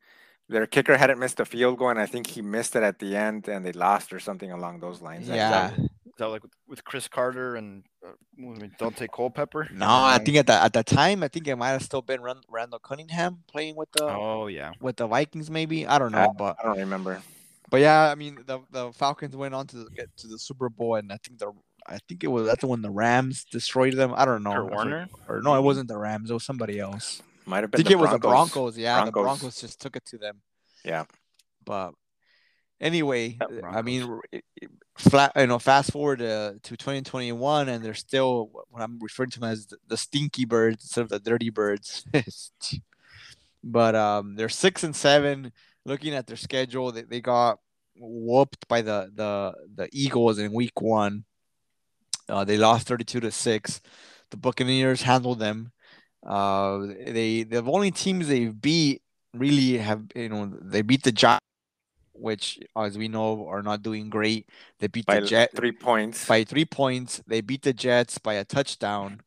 Their kicker hadn't missed a field goal, and I think he missed it at the end, and they lost or something along those lines. Yeah. Is that like with, with Cris Carter and uh, with Daunte Culpepper? No, I think at the at the time, I think it might have still been Ran- Randall Cunningham playing with the Oh yeah. with the Vikings, maybe. I don't I- know, but I don't remember. but yeah, I mean the, the Falcons went on to get to the Super Bowl, and I think the I think it was that's when the Rams destroyed them. I don't know. Kurt I for- Warner. or no, it wasn't the Rams. It was somebody else. Might have I been think the it was the Broncos. Broncos. Yeah, the Broncos. Broncos just took it to them. Yeah. But anyway, I mean, r- it- it- flat, you know, fast forward to, to 2021, and they're still what I'm referring to them as the, the stinky birds instead of the dirty birds. *laughs* but um, they're six and seven. Looking at their schedule, they, they got whooped by the the the Eagles in Week One. Uh, they lost 32 to six. The Buccaneers handled them. Uh, they the only teams they've beat really have you know they beat the Giants, which as we know are not doing great. They beat by the Jet three points. by three points. They beat the Jets by a touchdown.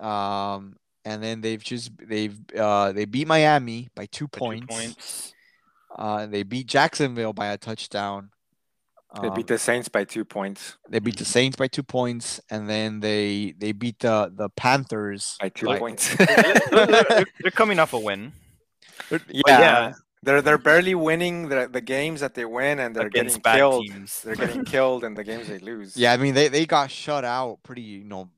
Um, and then they've just they've uh they beat Miami by two By two points. points. Uh, they beat Jacksonville by a touchdown. they beat the Saints by two points. they beat the Saints by two points, and then they they beat the the Panthers By two Like- points. they're, they're- they're coming off a win. *laughs* yeah, yeah. They're they're barely winning the, the games that they win, and they're against getting killed. teams. They're getting *laughs* killed in the games they lose. Yeah, I mean they, they got shut out pretty you know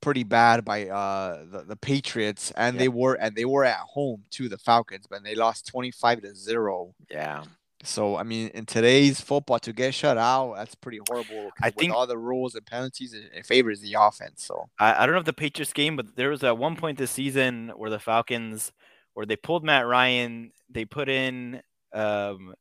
pretty bad by uh the, the Patriots and Yeah. they were and they were at home to the Falcons but they lost 25 to 0. yeah. So I mean in today's football to get shut out that's pretty horrible. I with think- all the rules and penalties it, it favors the offense. So I, I don't know if the Patriots game, but there was at one point this season where the Falcons, where they pulled Matt Ryan, they put in um,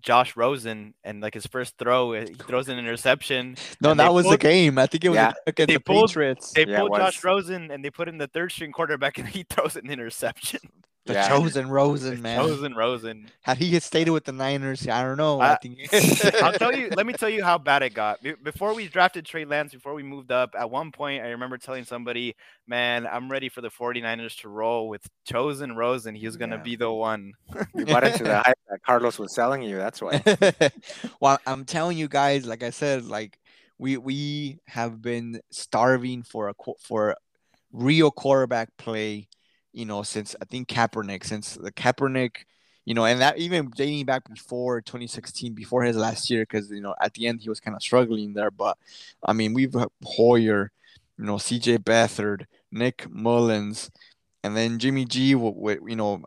Josh Rosen, and like his first throw, he throws an interception. no that was the game. I think it was Yeah. against They the pulled- Patriots. They Yeah, pulled Josh. Rosen, and they put in the third string quarterback, *laughs* and he throws an interception. The yeah. chosen Rosen man. Chosen Rosen. Had he had stayed with the Niners, I don't know. I, *laughs* I- think *laughs* I'll tell you. Let me tell you how bad it got. Before we drafted Trey Lance, before we moved up, at one point I remember telling somebody, "Man, I'm ready for the 49ers to roll with Chosen Rosen. He's gonna Yeah. be the one." You bought into the *laughs* hype that Carlos was selling you. That's why. well, I'm telling you guys, like I said, like we we have been starving for a qu- for real quarterback play, you know, since I think Kaepernick, since the Kaepernick, you know, and that even dating back before 2016, before his last year, because you know at the end he was kind of struggling there. But I mean, we've had Hoyer, you know, C.J. Beathard, Nick Mullens. And then Jimmy G, you know,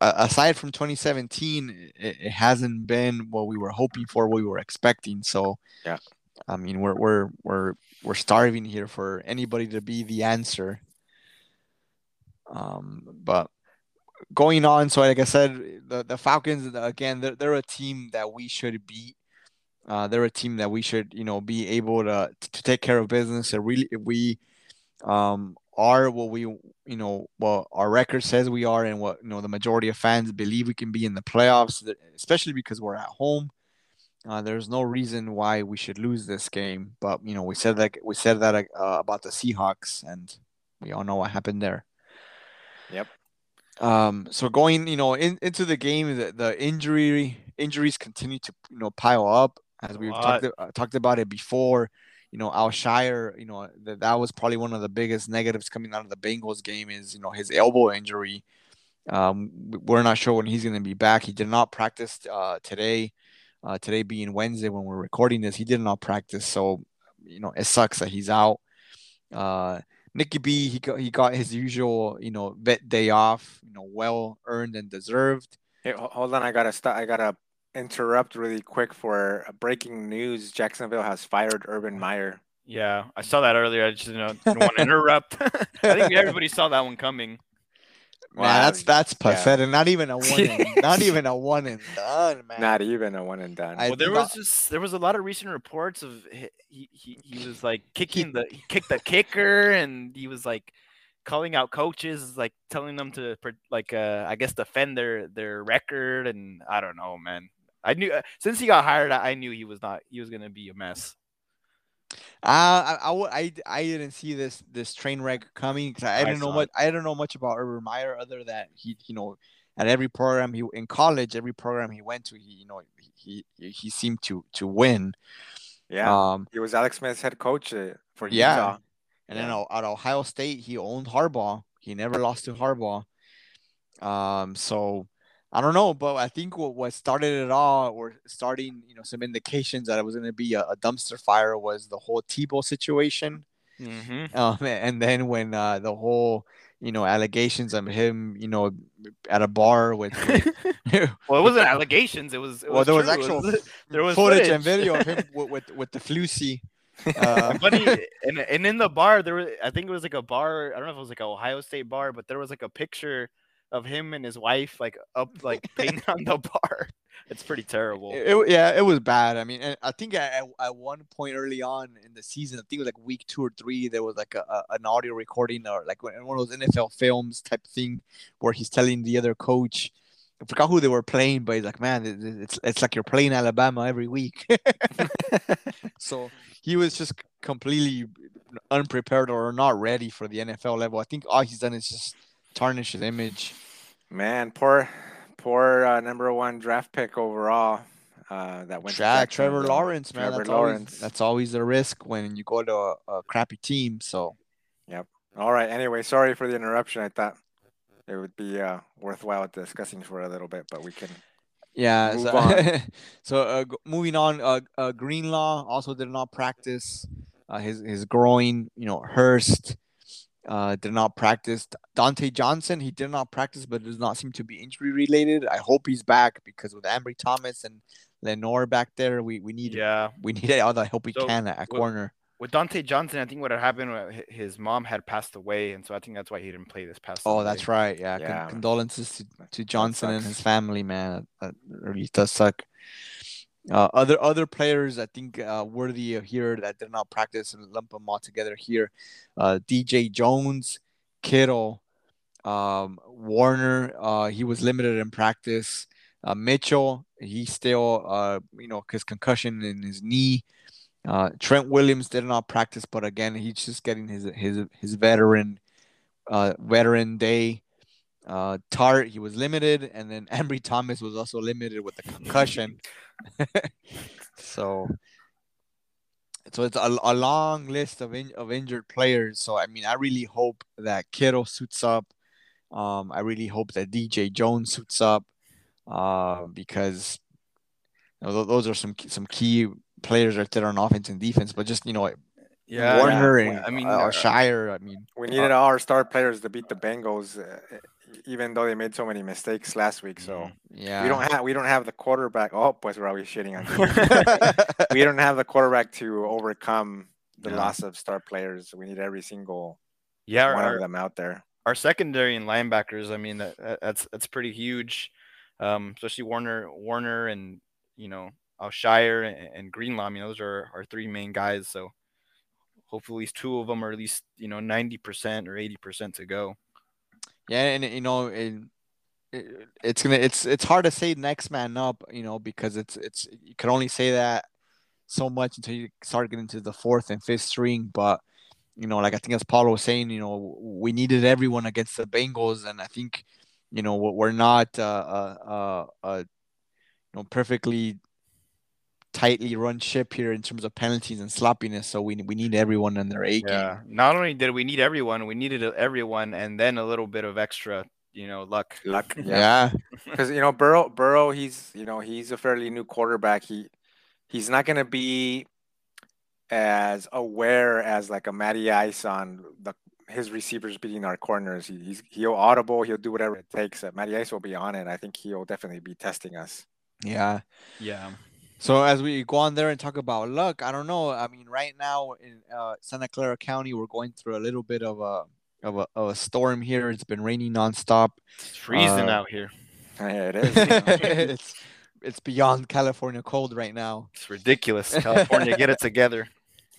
aside from 2017, it, it hasn't been what we were hoping for, what we were expecting. So, Yeah. I mean, we're we're we're we're starving here for anybody to be the answer. Um, but going on, so like I said, the the Falcons again, they're, they're a team that we should beat. Uh, they're a team that we should, you know, be able to to take care of business. And really, we um are what we you know what our record says we are and what you know the majority of fans believe we can be in the playoffs especially because we're at home uh, there's no reason why we should lose this game but you know we said that we said that uh, about the Seahawks and we all know what happened there Yep. um so going you know in, into the game the, the injury injuries continue to you know pile up as we've talked, uh, talked about it before you know, Al Shire, you know, that that was probably one of the biggest negatives coming out of the Bengals game is, you know, his elbow injury. Um, we're not sure when he's going to be back. He did not practice uh, today. Uh, today being Wednesday when we're recording this, he did not practice. So, you know, it sucks that he's out. Uh, Nicky B, he got, he got his usual, you know, vet day off, you know, well earned and deserved. Hey, hold on. I gotta stop. I gotta interrupt really quick for uh, breaking news. Jacksonville has fired Urban Meyer. Yeah, I saw that earlier. I just you know, didn't want to *laughs* interrupt. *laughs* I think everybody saw that one coming. Man, Wow, that's that's yeah. pathetic. Not even a *laughs* one, and, not even a one and done, man. Not even a one and done. I Well, there think was just there was a lot of recent reports of he he, he, he was like kicking the he kicked the *laughs* kicker and he was like calling out coaches like telling them to like uh I guess defend their their record and I don't know man I knew uh, since he got hired I I knew he was not he was gonna be a mess Uh, I, I, I, I didn't see this this train wreck coming because I, I didn't know saw much. I don't know much about Urban Meyer other than he, you know, at every program he in college, every program he went to, he, you know, he he, he seemed to to win. yeah, Um, he was Alex Smith's head coach uh, for Yeah. Utah. and then Yeah. at Ohio State, he owned Harbaugh. He never lost to Harbaugh. Um, so I don't know, but I think what, what started it all, or starting, you know, some indications that it was going to be a, a dumpster fire was the whole Tebow situation. mm-hmm. Um, and then when uh, the whole you know, allegations of him, you know, at a bar with. *laughs* well, it wasn't allegations. It was. It well, was there was true. Actual was- *laughs* there was footage, and video of him *laughs* with with, with the flusy. Uh, And funny, and and in the bar there was I think it was like a bar. I don't know if it was like a Ohio State bar, but there was like a picture of him and his wife like up like *laughs* painted on the bar. It's pretty terrible. It, it- yeah, it was bad. I mean, and I think at, at- one point early on in the season, I think it was like week two or three, there was like a, a an audio recording or like one of those NFL films type thing where he's telling the other coach, I forgot who they were playing, but he's like, man, it- it- it's it's like you're playing Alabama every week. *laughs* so he was just completely unprepared or not ready for the NFL level. I think all he's done is just tarnish his image. Man, poor, poor uh, number one draft pick overall. Uh, that went. to Trevor. Lawrence, man. Trevor that's Lawrence. always that's always a risk when you go to a, a crappy team. So Yep. All right. Anyway, sorry for the interruption. I thought it would be uh, worthwhile discussing for a little bit, but we can. yeah. Move so on. *laughs* so, uh, moving on. Uh, uh, Greenlaw also did not practice. Uh, his his groin, you know, Hurst uh, did not practice. Dontae Johnson, he did not practice, but does not seem to be injury related. I hope he's back because with Ambry Thomas and Lenoir back there, we, we need Yeah. we need all the help we So, can at, at what- corner. With Dontae Johnson, I think what had happened, wa- his mom had passed away, and so I think that's why he didn't play this past. Oh, Sunday. that's right. Yeah. con- condolences to, to Johnson and his family, man. That really does suck. Uh, other other players, I think, uh, worthy of here that did not practice and lump them all together here. Uh, DJ Jones, Kittle, um, Warner. Uh, he was limited in practice. Uh, Mitchell, he still, uh, you know, his concussion in his knee. Trent Williams did not practice, but again, he's just getting his his his veteran veteran day. Tartt, he was limited, and then *laughs* Ambry Thomas was also limited with the concussion. *laughs* *laughs* so, so it's a, a long list of in, of injured players. So I mean, I really hope that Kittle suits up. Um, I really hope that DJ Jones suits up, uh, because you know, tho- those are some key- some key players right there on offense and defense. But just you know, Yeah, Warner yeah. and I mean, uh, uh, Shire. I mean, We needed all our star players to beat the Bengals, uh, even though they made so many mistakes last week. So yeah, we don't have we don't have the quarterback. Oh, pues we're always shitting on. Jimmy. *laughs* we don't have the quarterback to overcome the Yeah. loss of star players. We need every single yeah, one our, of them out there. our secondary and linebackers. I mean, that, that- that's that's pretty huge, um, especially Warner, Warner, and you know, Alshire and, and Greenlaw. I mean, those are our three main guys. So hopefully, at least two of them are at least you know ninety percent or eighty percent to go. Yeah, and you know, it, it, it's gonna it's it's hard to say next man up, you know, because it's it's you can only say that so much until you start getting to the fourth and fifth string. But you know, like I think as Paulo was saying, you know, we needed everyone against the Bengals, and I think you know we're not uh, uh, uh, uh you know perfectly tightly run ship here in terms of penalties and sloppiness. So we we need everyone in their A game. Yeah. Not only did we need everyone, we needed everyone, and then a little bit of extra, you know, luck. Luck. *laughs* Yeah. *laughs* because you know Burrow. Burrow, he's you know he's a fairly new quarterback. He he's not gonna be as aware as like a Matty Ice on the his receivers beating our corners. He, he's he'll audible. He'll do whatever it takes. Uh, Matty Ice will be on it. I think he'll definitely be testing us. Yeah. Yeah. So as we go on there and talk about luck, I don't know. I mean, right now in uh, Santa Clara County, we're going through a little bit of a of a, of a storm here. It's been raining nonstop. It's freezing Uh, out here. Yeah, it *laughs* is. you know. it's it's beyond California cold right now. It's ridiculous. California, get it together. *laughs*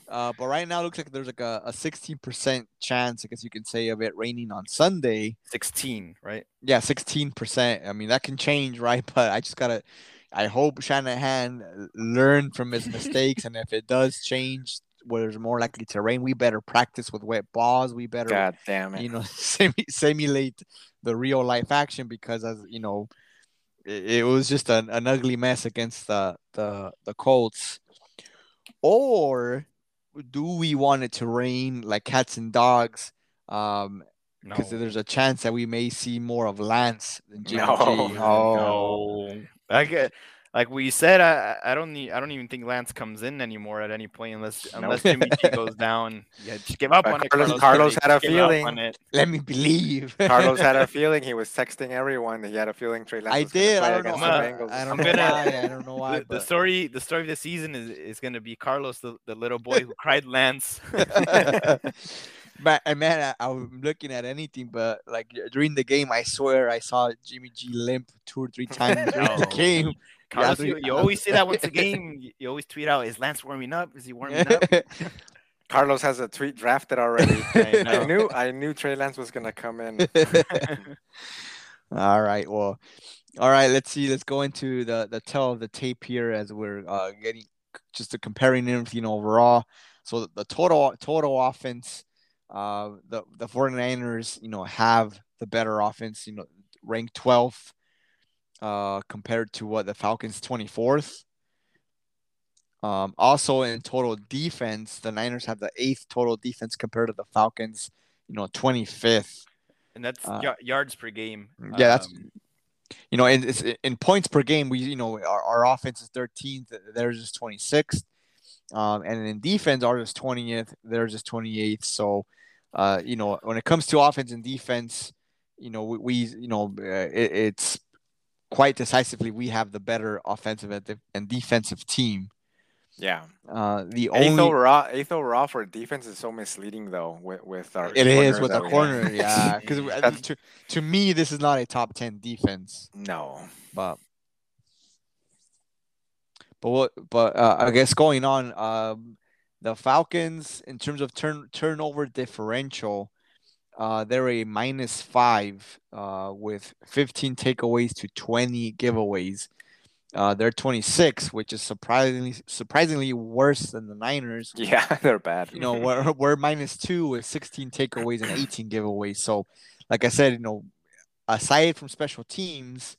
Uh, but right now, it looks like there's like a, a 16% chance, I guess you can say, of it raining on Sunday. 16, right? Yeah, 16%. I mean, that can change, right? *laughs* But I just got to, I hope Shanahan learned from his mistakes. and if it does change, where there's more likely to rain, we better practice with wet balls. We better, God damn it. you know, *laughs* simu- simulate the real life action because, as you know, it, it was just an, an ugly mess against the, the, the Colts. Or do we want it to rain like cats and dogs? Um, No. because there's a chance that we may see more of Lance than Jimmy No. G. Oh, no. I get like we said, I I don't need I don't even think Lance comes in anymore at any point unless unless Jimmy G goes down. Yeah, just give up But on it. Carlos- Carlos, Carlos had a feeling. on it. Let me believe. *laughs* Carlos had a feeling he was texting everyone. That he had a feeling Trey Lance I was gonna did. play I don't know. against I'm the gonna- Bengals. I don't know gonna- why. I don't know *laughs* why. The, the story the story of the season is is gonna be Carlos, the, the little boy who cried Lance. *laughs* but uh, man, I, I'm looking at anything, but like during the game, I swear I saw Jimmy G limp two or three times *laughs* during the game. Carlos, dude, you, you always say that once a game. You, you always tweet out, "Is Lance warming up? Is he warming up?" *laughs* Carlos has a tweet drafted already. *laughs* I I knew I knew Trey Lance was gonna come in. all right. Well, all right. Let's see. Let's go into the the tell of the tape here as we're uh, getting just a comparing everything overall. So the, the total total offense, uh, the the 49ers, you know, have the better offense. You know, ranked 12th, uh, compared to what the Falcons 24th. Um, also in total defense, the Niners have the eighth total defense compared to the Falcons, you know, 25th. and that's Uh, ya- yards per game. Yeah, that's Um, you know, in in points per game, we you know our, our offense is 13th, theirs is 26th, um, and in defense, ours is 20th, theirs is 28th. So, uh, you know, when it comes to offense and defense, you know, we, we you know uh, it, it's quite decisively we have the better offensive and, defensive team. Yeah. Uh, the Eighth only overall, eighth overall for defense is so misleading though. With with our it is with that the have. corner, yeah, because *laughs* to to me this is not a top 10 defense. No. but but what but uh, I guess going on um the Falcons in terms of turn turnover differential uh they're a minus 5 uh with 15 takeaways to 20 giveaways. Uh they're 26 which is surprisingly surprisingly worse than the Niners. *laughs* Yeah, they're bad. You know, we're, we're minus 2 with 16 takeaways and 18 giveaways. So like I said, you know, aside from special teams,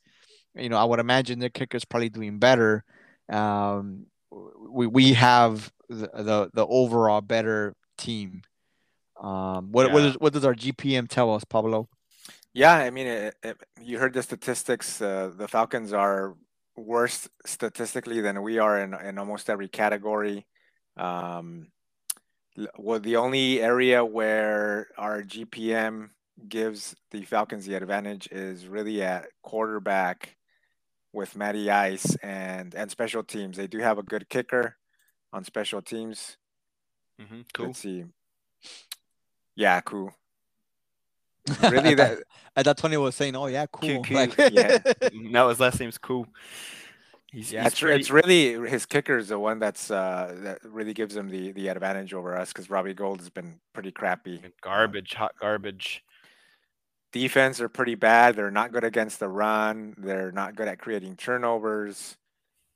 you know, I would imagine their kicker's probably doing better. Um, we we have the the, the overall better team. Um, what what, Yeah. does, what does our GPM tell us, Pablo? Yeah, I mean, it, it, you heard the statistics. Uh, the Falcons are worse statistically than we are in in almost every category. Um, well, the only area where our GPM gives the Falcons the advantage is really at quarterback with Matty Ice and and special teams. They do have a good kicker on special teams. Mm-hmm, cool. Let's see. Yeah, cool. *laughs* Really, that I thought Tony was saying, "Oh yeah, cool." cool, Like, yeah. *laughs* No, his last name's Koo. He's, Yeah, he's it's, re- it's really his kicker is the one that's uh, that really gives him the the advantage over us because Robbie Gould has been pretty crappy. garbage, hot garbage. Defense are pretty bad. They're not good against the run. They're not good at creating turnovers.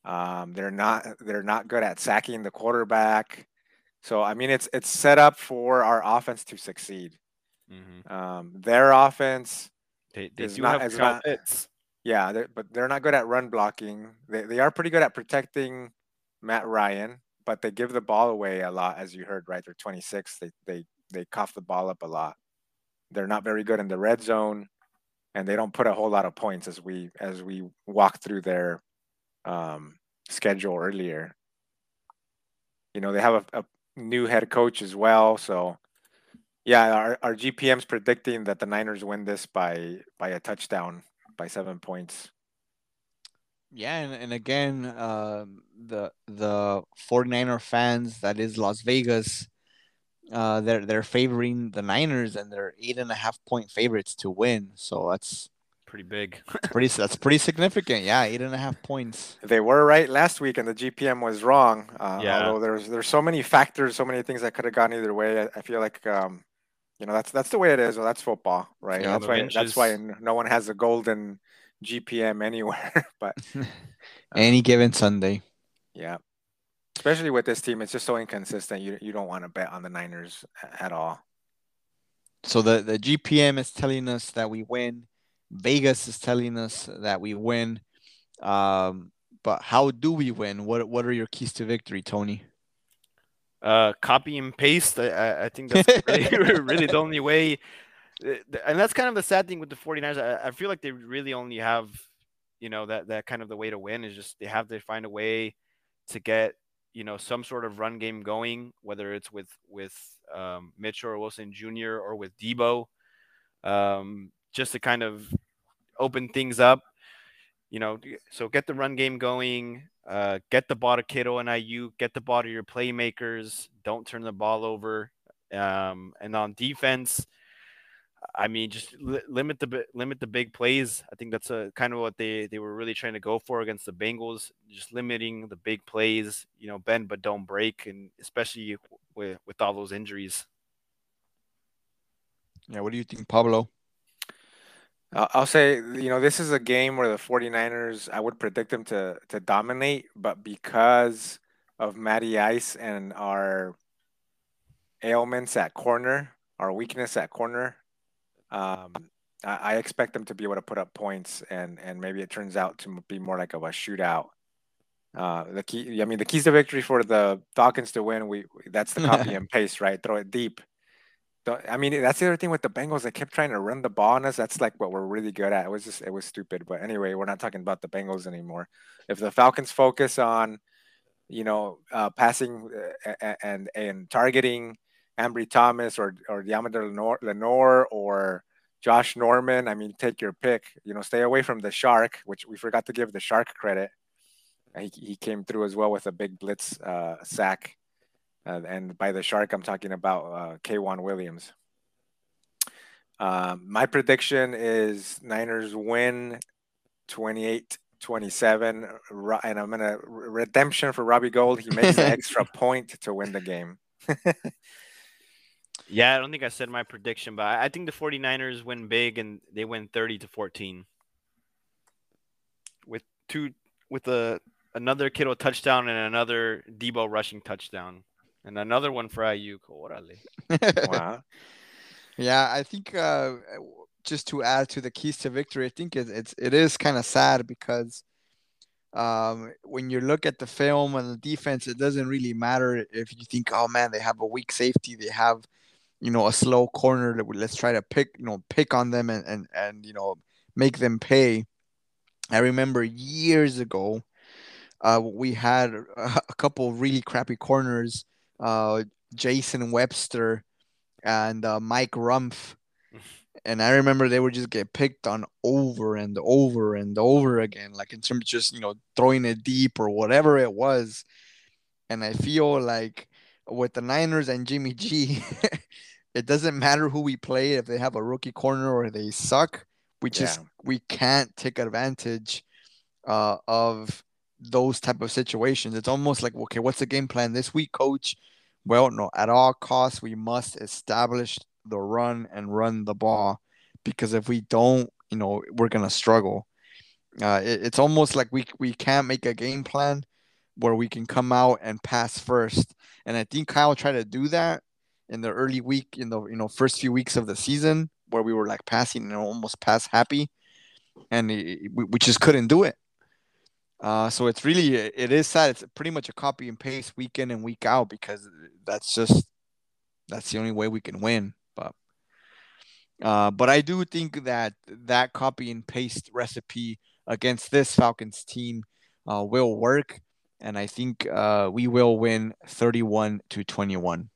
Um, they're not they're not good at sacking the quarterback. So I mean, it's it's set up for our offense to succeed. Mhm. Um, their offense, They, they It's do not- have not- Pitts. yeah, they're, but they're not good at run blocking. They they are pretty good at protecting Matt Ryan, but they give the ball away a lot, as you heard. Right, they're 26. They they they cough the ball up a lot. They're not very good in the red zone, and they don't put a whole lot of points as we as we walk through their um, schedule earlier. You know, they have a, a new head coach as well, so yeah, our, our GPM's predicting that the Niners win this by by a touchdown by seven points. Yeah, and, and again, um, the the 49er fans, that is Las Vegas, uh, they're they're favoring the Niners and they're eight and a half point favorites to win. So that's Pretty big. *laughs* pretty that's pretty significant. Yeah, eight and a half points. They were right last week, and the GPM was wrong. Uh, Yeah. Although there's there's so many factors, so many things that could have gone either way. I, I feel like um, you know that's that's the way it is. Well, that's football, right? Yeah, that's the why bench that's why no one has a golden GPM *laughs* anywhere. but *laughs* Any given Sunday. yeah, especially with this team, it's just so inconsistent. You you don't want to bet on the Niners at all. So the the GPM is telling us that we win. Vegas is telling us that we win. Um, but how do we win? What what are your keys to victory, Tony? uh, copy and paste. I, I, I think that's *laughs* really, *laughs* really the only way. And that's kind of the sad thing with the 49ers. I, I feel like they really only have, you know that that kind of the way to win is just they have to find a way to get you know some sort of run game going, whether it's with with um, Mitchell or Wilson Jr. or with Deebo, um, just to kind of open things up. You know, so get the run game going, uh, get the ball to Kittle and Aiyuk, get the ball to your playmakers. Don't turn the ball over. Um, and on defense, I mean, just li- limit the limit the big plays. I think that's a kind of what they they were really trying to go for against the Bengals. Just limiting the big plays. You know, bend but don't break, and especially with with all those injuries. Yeah, what do you think, Pablo? I'll I'll say, you know, this is a game where the 49ers, I would predict them to to dominate, but because of Matty Ice and our ailments at corner, our weakness at corner, um, I, I expect them to be able to put up points, and and maybe it turns out to be more like of a shootout. Uh, the key, I mean, the keys to victory for the Falcons to win, we that's the copy *laughs* and paste, right? Throw it deep. I mean, that's the other thing with the Bengals. They kept trying to run the ball on us. That's like what we're really good at. It was just, it was stupid. But anyway, we're not talking about the Bengals anymore. If the Falcons focus on, you know, uh, passing uh, and and targeting Ambry Thomas or or Diamond Lenoir, Lenoir or Josh Norman, I mean, take your pick. You know, stay away from the Shark, which we forgot to give the Shark credit. He, he came through as well with a big blitz uh, sack. Uh, and by the Shark, I'm talking about uh, K1 Williams. Um, my prediction is Niners win 28 27. And I'm going to redemption for Robbie Gould. He makes an *laughs* extra point to win the game. *laughs* Yeah, I don't think I said my prediction, but I I think the 49ers win big and they win 30 to 14. With two with a another Kittle touchdown and another Deebo rushing touchdown. And another one for Aiyuk. Orale. *laughs* wow. Yeah, I think uh, just to add to the keys to victory, I think it, it's it is kind of sad because um, when you look at the film and the defense, it doesn't really matter if you think, oh man, they have a weak safety, they have you know a slow corner. that we- Let's try to pick you know pick on them and and and you know make them pay. I remember years ago, uh, we had a, *laughs* a couple really crappy corners. Uh, Jason Webster and uh, Mike Rumph. *laughs* And I remember they would just get picked on over and over and over again, like in terms of just, you know, throwing it deep or whatever it was. And I feel like with the Niners and Jimmy G, *laughs* it doesn't matter who we play if they have a rookie corner or they suck. We just Yeah. we can't take advantage uh, of those type of situations. It's almost like, okay, what's the game plan this week, coach? Well, no, at all costs, we must establish the run and run the ball because if we don't, you know, we're gonna struggle. Uh, it- it's almost like we we can't make a game plan where we can come out and pass first. And I think Kyle tried to do that in the early week, in the you know first few weeks of the season, where we were like passing and almost pass happy, and it- we, we just couldn't do it. Uh, so it's really it is sad. It's pretty much a copy and paste week in and week out because that's just that's the only way we can win. But uh, but I do think that that copy and paste recipe against this Falcons team uh, will work, and I think uh, we will win thirty-one to twenty-one.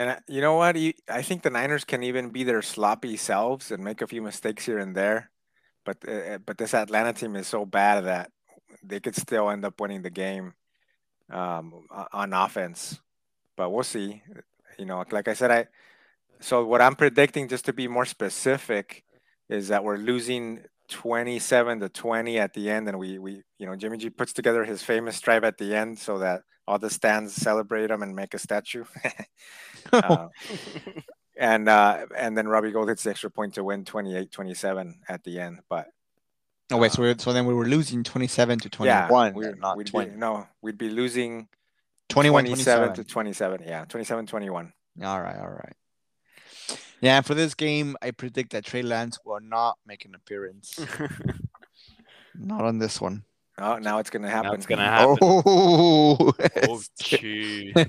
And you know what? I think the Niners can even be their sloppy selves and make a few mistakes here and there. But uh, but this Atlanta team is so bad that they could still end up winning the game um, on offense. But we'll see. You know, like I said, I so what I'm predicting, just to be more specific, is that we're losing 27 to 20 at the end, and we we you know Jimmy G puts together his famous drive at the end so that all the stands celebrate him and make a statue. *laughs* Uh, *laughs* and uh, and then Robbie Gould hits the extra point to win 28-27 at the end. But Oh wait, so, we so then we were losing twenty-seven to 21 yeah, twenty-one, we, and not we'd 20. be, no, we'd be losing 21, 27 27. to 27. Yeah, 27-21. All right, all right. Yeah, for this game, I predict that Trey Lance will not make an appearance. *laughs* not on this one. Oh, now it's gonna happen. Now it's gonna happen. Oh, *laughs* Oh, gee. *laughs*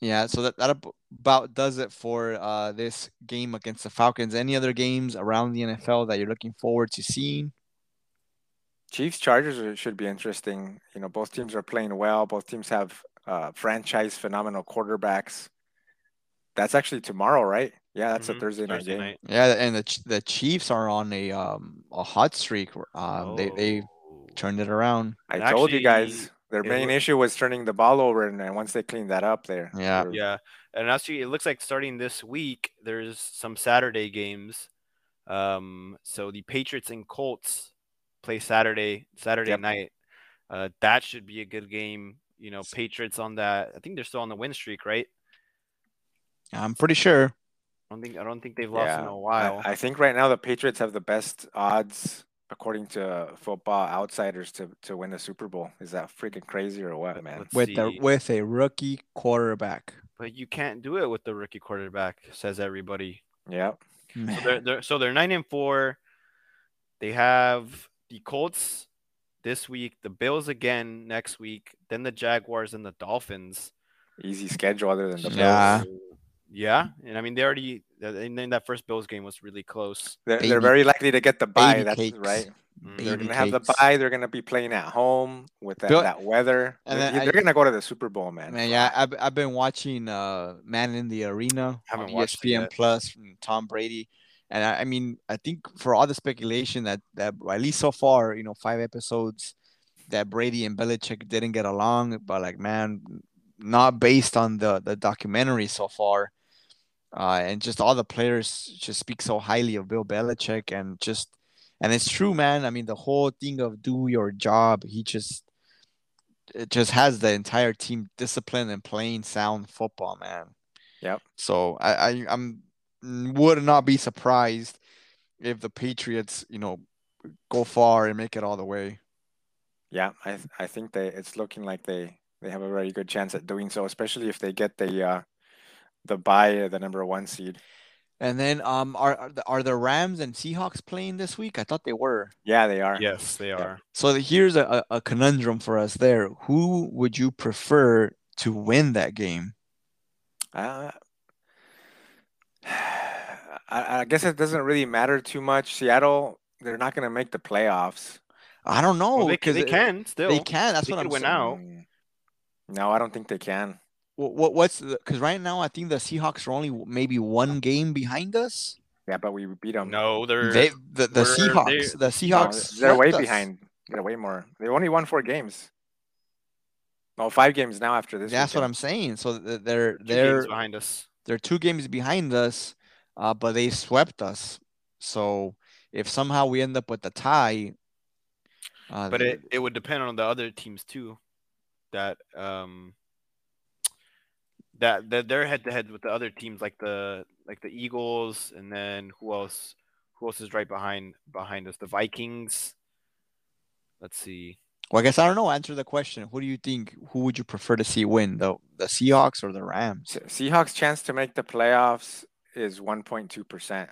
Yeah, so that, that about does it for uh, this game against the Falcons. Any other games around the NFL that you're looking forward to seeing? Chiefs Chargers should be interesting. You know, both teams are playing well. Both teams have uh, franchise phenomenal quarterbacks. That's actually tomorrow, right? Yeah, that's Mhm, a Thursday night Thursday game. night. Yeah, and the the Chiefs are on a um a hot streak. Um, they they Oh. turned it around. I And told you guys their main loo- issue was turning the ball over, and then once they cleaned that up, there. Yeah. Yeah, and actually, it looks like starting this week, there's some Saturday games. Um, so the Patriots and Colts play Saturday Saturday Yep. night. Uh, that should be a good game. You know, Patriots on that. I think they're still on the win streak, right? I'm pretty sure. I don't think I don't think they've lost in a while. I, think right now the Patriots have the best odds according to Football Outsiders to to win the Super Bowl. Is that freaking crazy or what, man? let's With the with a rookie quarterback. but you can't do it with the rookie quarterback, says everybody. Yep. So they're, they're so they're nine and four. They have the Colts this week, the Bills again next week, then the Jaguars and the Dolphins. Easy schedule other than the Bills. Yeah. So, yeah, and I mean they already and then that first Bills game was really close. They're, Baby- they're very likely to get the bye. That's cakes. right. Mm. They're gonna have the cakes. bye. They're gonna be playing at home with that, Bill- that weather. and they're, then they're I- gonna go to the Super Bowl, man. Man, yeah, I've, I've been watching uh Man in the Arena I Haven't on watched it ESPN. Plus from Tom Brady, and I, I mean, I think for all the speculation that that at least so far, you know, five episodes that Brady and Belichick didn't get along, but like, man, not based on the the documentary so far, uh, and just all the players just speak so highly of Bill Belichick, and just, and it's true, man. I mean, the whole thing of do your job, he just it just has the entire team disciplined and playing sound football, man. Yep. So I, I I'm would not be surprised if the Patriots, you know, go far and make it all the way. Yeah, I I think they it's looking like they they have a very good chance at doing so, especially if they get the uh the bye, uh, the number one seed. And then um are are the, Rams and Seahawks playing this week? I thought they were. Yeah, they are. Yes, they are. So the- here's a, a a conundrum for us there. Who would you prefer to win that game? Uh, I, I guess it doesn't really matter too much. Seattle, they're not gonna make the playoffs. I don't know Well, they, because they can still. They can. That's They what could I'm win saying. out. No, I don't think they can. What, what what's because right now I think the Seahawks are only maybe one game behind us. Yeah, but we beat them. No, they're They the, the we're- Seahawks they- the Seahawks they're way us. behind. They're way more. They only won four games. No, five games now after this. That's what. I'm saying. So they're two they're games behind us. they're two games behind us, uh, but they swept us. So if somehow we end up with the tie, uh, But it, it would depend on the other teams too. That um that that they're head to head with the other teams like the like the Eagles and then who else who else is right behind behind us? The Vikings. Let's see. well, I guess I don't know. Answer the question. Who do you think? Who would you prefer to see win? The the Seahawks or the Rams? Se- Seahawks' chance to make the playoffs is 1.2 percent.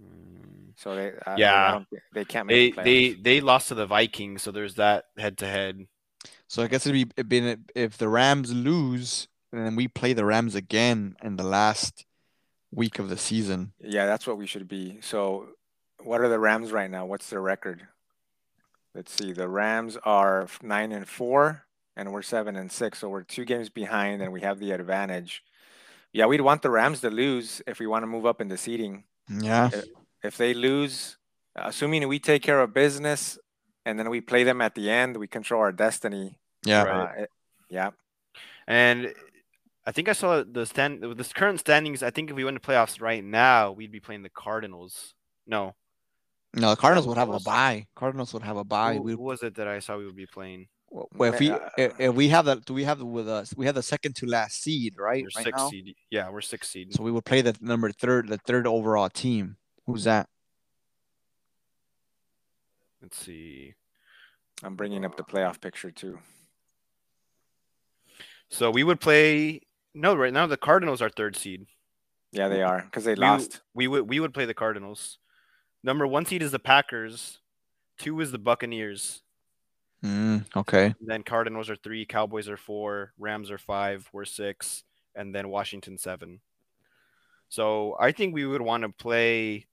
Mm, So they, I- I Yeah. don't they can't They the they they lost to the Vikings, so there's that head to head. So I guess it'd be it'd been if the Rams lose, and then we play the Rams again in the last week of the season. Yeah, that's what we should be. So, what are the Rams right now? What's their record? Let's see. The Rams are nine and four, and we're seven and six. So we're two games behind, and we have the advantage. Yeah, we'd want the Rams to lose if we want to move up in the seeding. Yeah. Eh, If they lose, assuming we take care of business, and then we play them at the end, we control our destiny. Yeah. Right. Uh, it- yeah. And I think I saw the stand with this current standings. I think if we went to playoffs right now, we'd be playing the Cardinals. No, No, the Cardinals would have a bye. Cardinals would have a bye. who, who was it that I saw we would be playing? well, if we Uh, if, if we have that, do we have with us? We have the second to last seed, right? We're right six now? seed. Yeah, we're six seed. So we would play the number third, the third overall team. Who's that? Let's see. I'm bringing up the playoff picture too. So we would play. No, right now the Cardinals are third seed. Yeah, they are because they We- lost. We would we would play the Cardinals. Number one seed is the Packers. Two is the Buccaneers. Mm, okay. Then Cardinals are three, Cowboys are four, Rams are five, we're six, and then Washington seven. So I think we would want to play,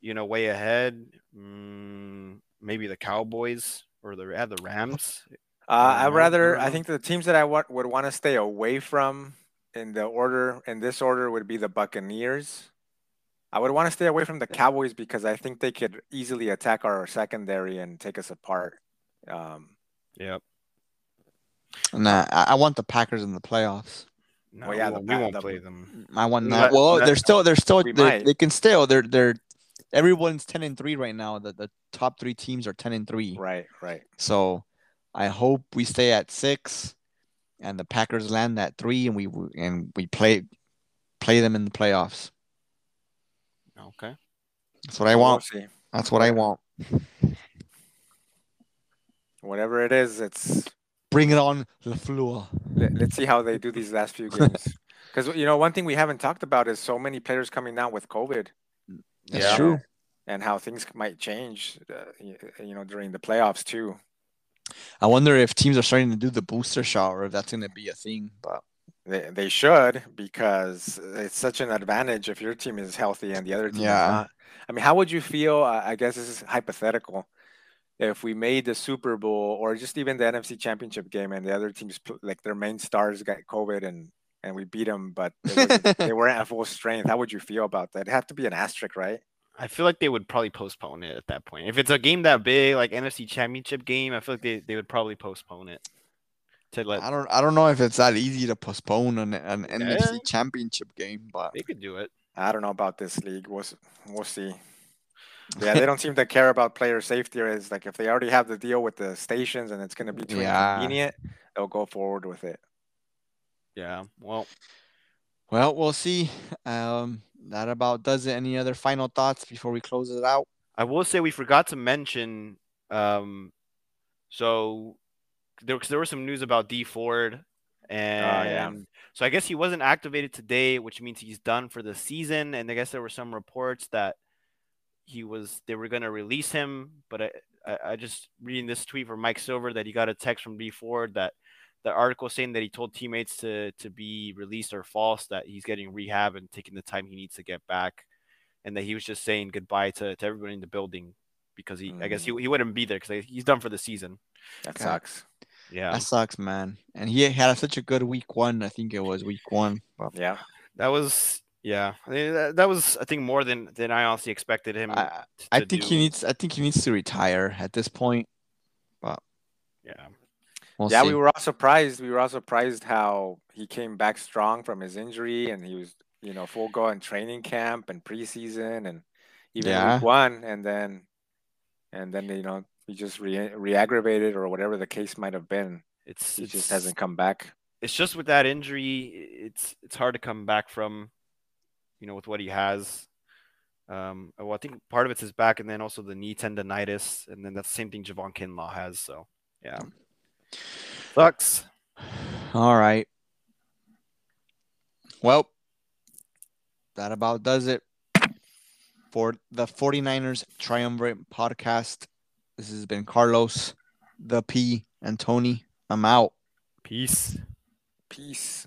you know, way ahead. Mm, maybe the Cowboys or the yeah, the Rams. Uh, I'd Uh, rather. I uh, think the teams that I wa- would want to stay away from in the order in this order would be the Buccaneers. I would want to stay away from the Cowboys because I think they could easily attack our secondary and take us apart. Um, Yep. Nah, I, I want the Packers in the playoffs. No, Well, yeah, we the won't, we won't the- play them. I want We that. Well, they're still they're still they're, they can still they're they're everyone's ten and three right now. The the top three teams are ten and three. right, right. So I hope we stay at six, and the Packers land at three, and we and we play play them in the playoffs. Okay. That's what I We'll want. see. That's what I want. Whatever it is, it's Bring it on, Lafleur. let, let's see how they do these last few games. *laughs* Because you know, one thing we haven't talked about is so many players coming down with COVID. That's Yeah. true. and how things might change, uh, y- you know, during the playoffs too. I wonder if teams are starting to do the booster shot, or if that's going to be a thing. But They, they should because it's such an advantage if your team is healthy and the other team Yeah. is not. I mean, how would you feel? I I guess this is hypothetical. If we made the Super Bowl or just even the NFC Championship game and the other teams, like their main stars, got COVID and and we beat them, but it wasn't- they weren't at full strength. How would you feel about that? It'd have to be an asterisk, right? I feel like they would probably postpone it at that point. If it's a game that big, like NFC Championship game, I feel like they, they would probably postpone it to let I don't I don't know if it's that easy to postpone an, an Yeah. NFC Championship game. But they could do it. I don't know about this league. We'll we'll see. *laughs* Yeah, they don't seem to care about player safety. Or it's like if they already have the deal with the stations and it's going to be too Yeah. inconvenient, they'll go forward with it. Yeah. Well, well, we'll see. Um, that about does it. Any other final thoughts before we close it out? I will say we forgot to mention. Um, so there, there was some news about Dee Ford, and yeah. so I guess he wasn't activated today, which means he's done for the season. And I guess there were some reports that he was they were going to release him, but I, I, I just reading this tweet from Mike Silver that he got a text from Dee Ford that the article saying that he told teammates to to be released are false, that he's getting rehab and taking the time he needs to get back, and that he was just saying goodbye to, to everybody in the building because he I guess he, mm. he wouldn't be there because he's done for the season. That Okay. sucks. Yeah, That sucks, man. And he had such a good week one. I think it was week one. But Yeah. that was yeah I mean, that, that was I think more than than I honestly expected him. I, to I think he needs. I think he needs to retire at this point. yeah. We'll yeah, see. we were all surprised. We were all surprised how he came back strong from his injury and he was, you know, full go in training camp and preseason and even Yeah. week one. And then, and then, you know, he just re, re-aggravated or whatever the case might have been. It's He it's, just hasn't come back. it's just with that injury, it's it's hard to come back from, you know, with what he has. Um, well, I think part of it's his back, and then also the knee tendonitis, and then that's the same thing Javon Kinlaw has. So yeah, sucks. All right. Well, that about does it for the 49ers Triumvirate podcast. This has been Carlos, the P, and Tony. I'm out. Peace. Peace.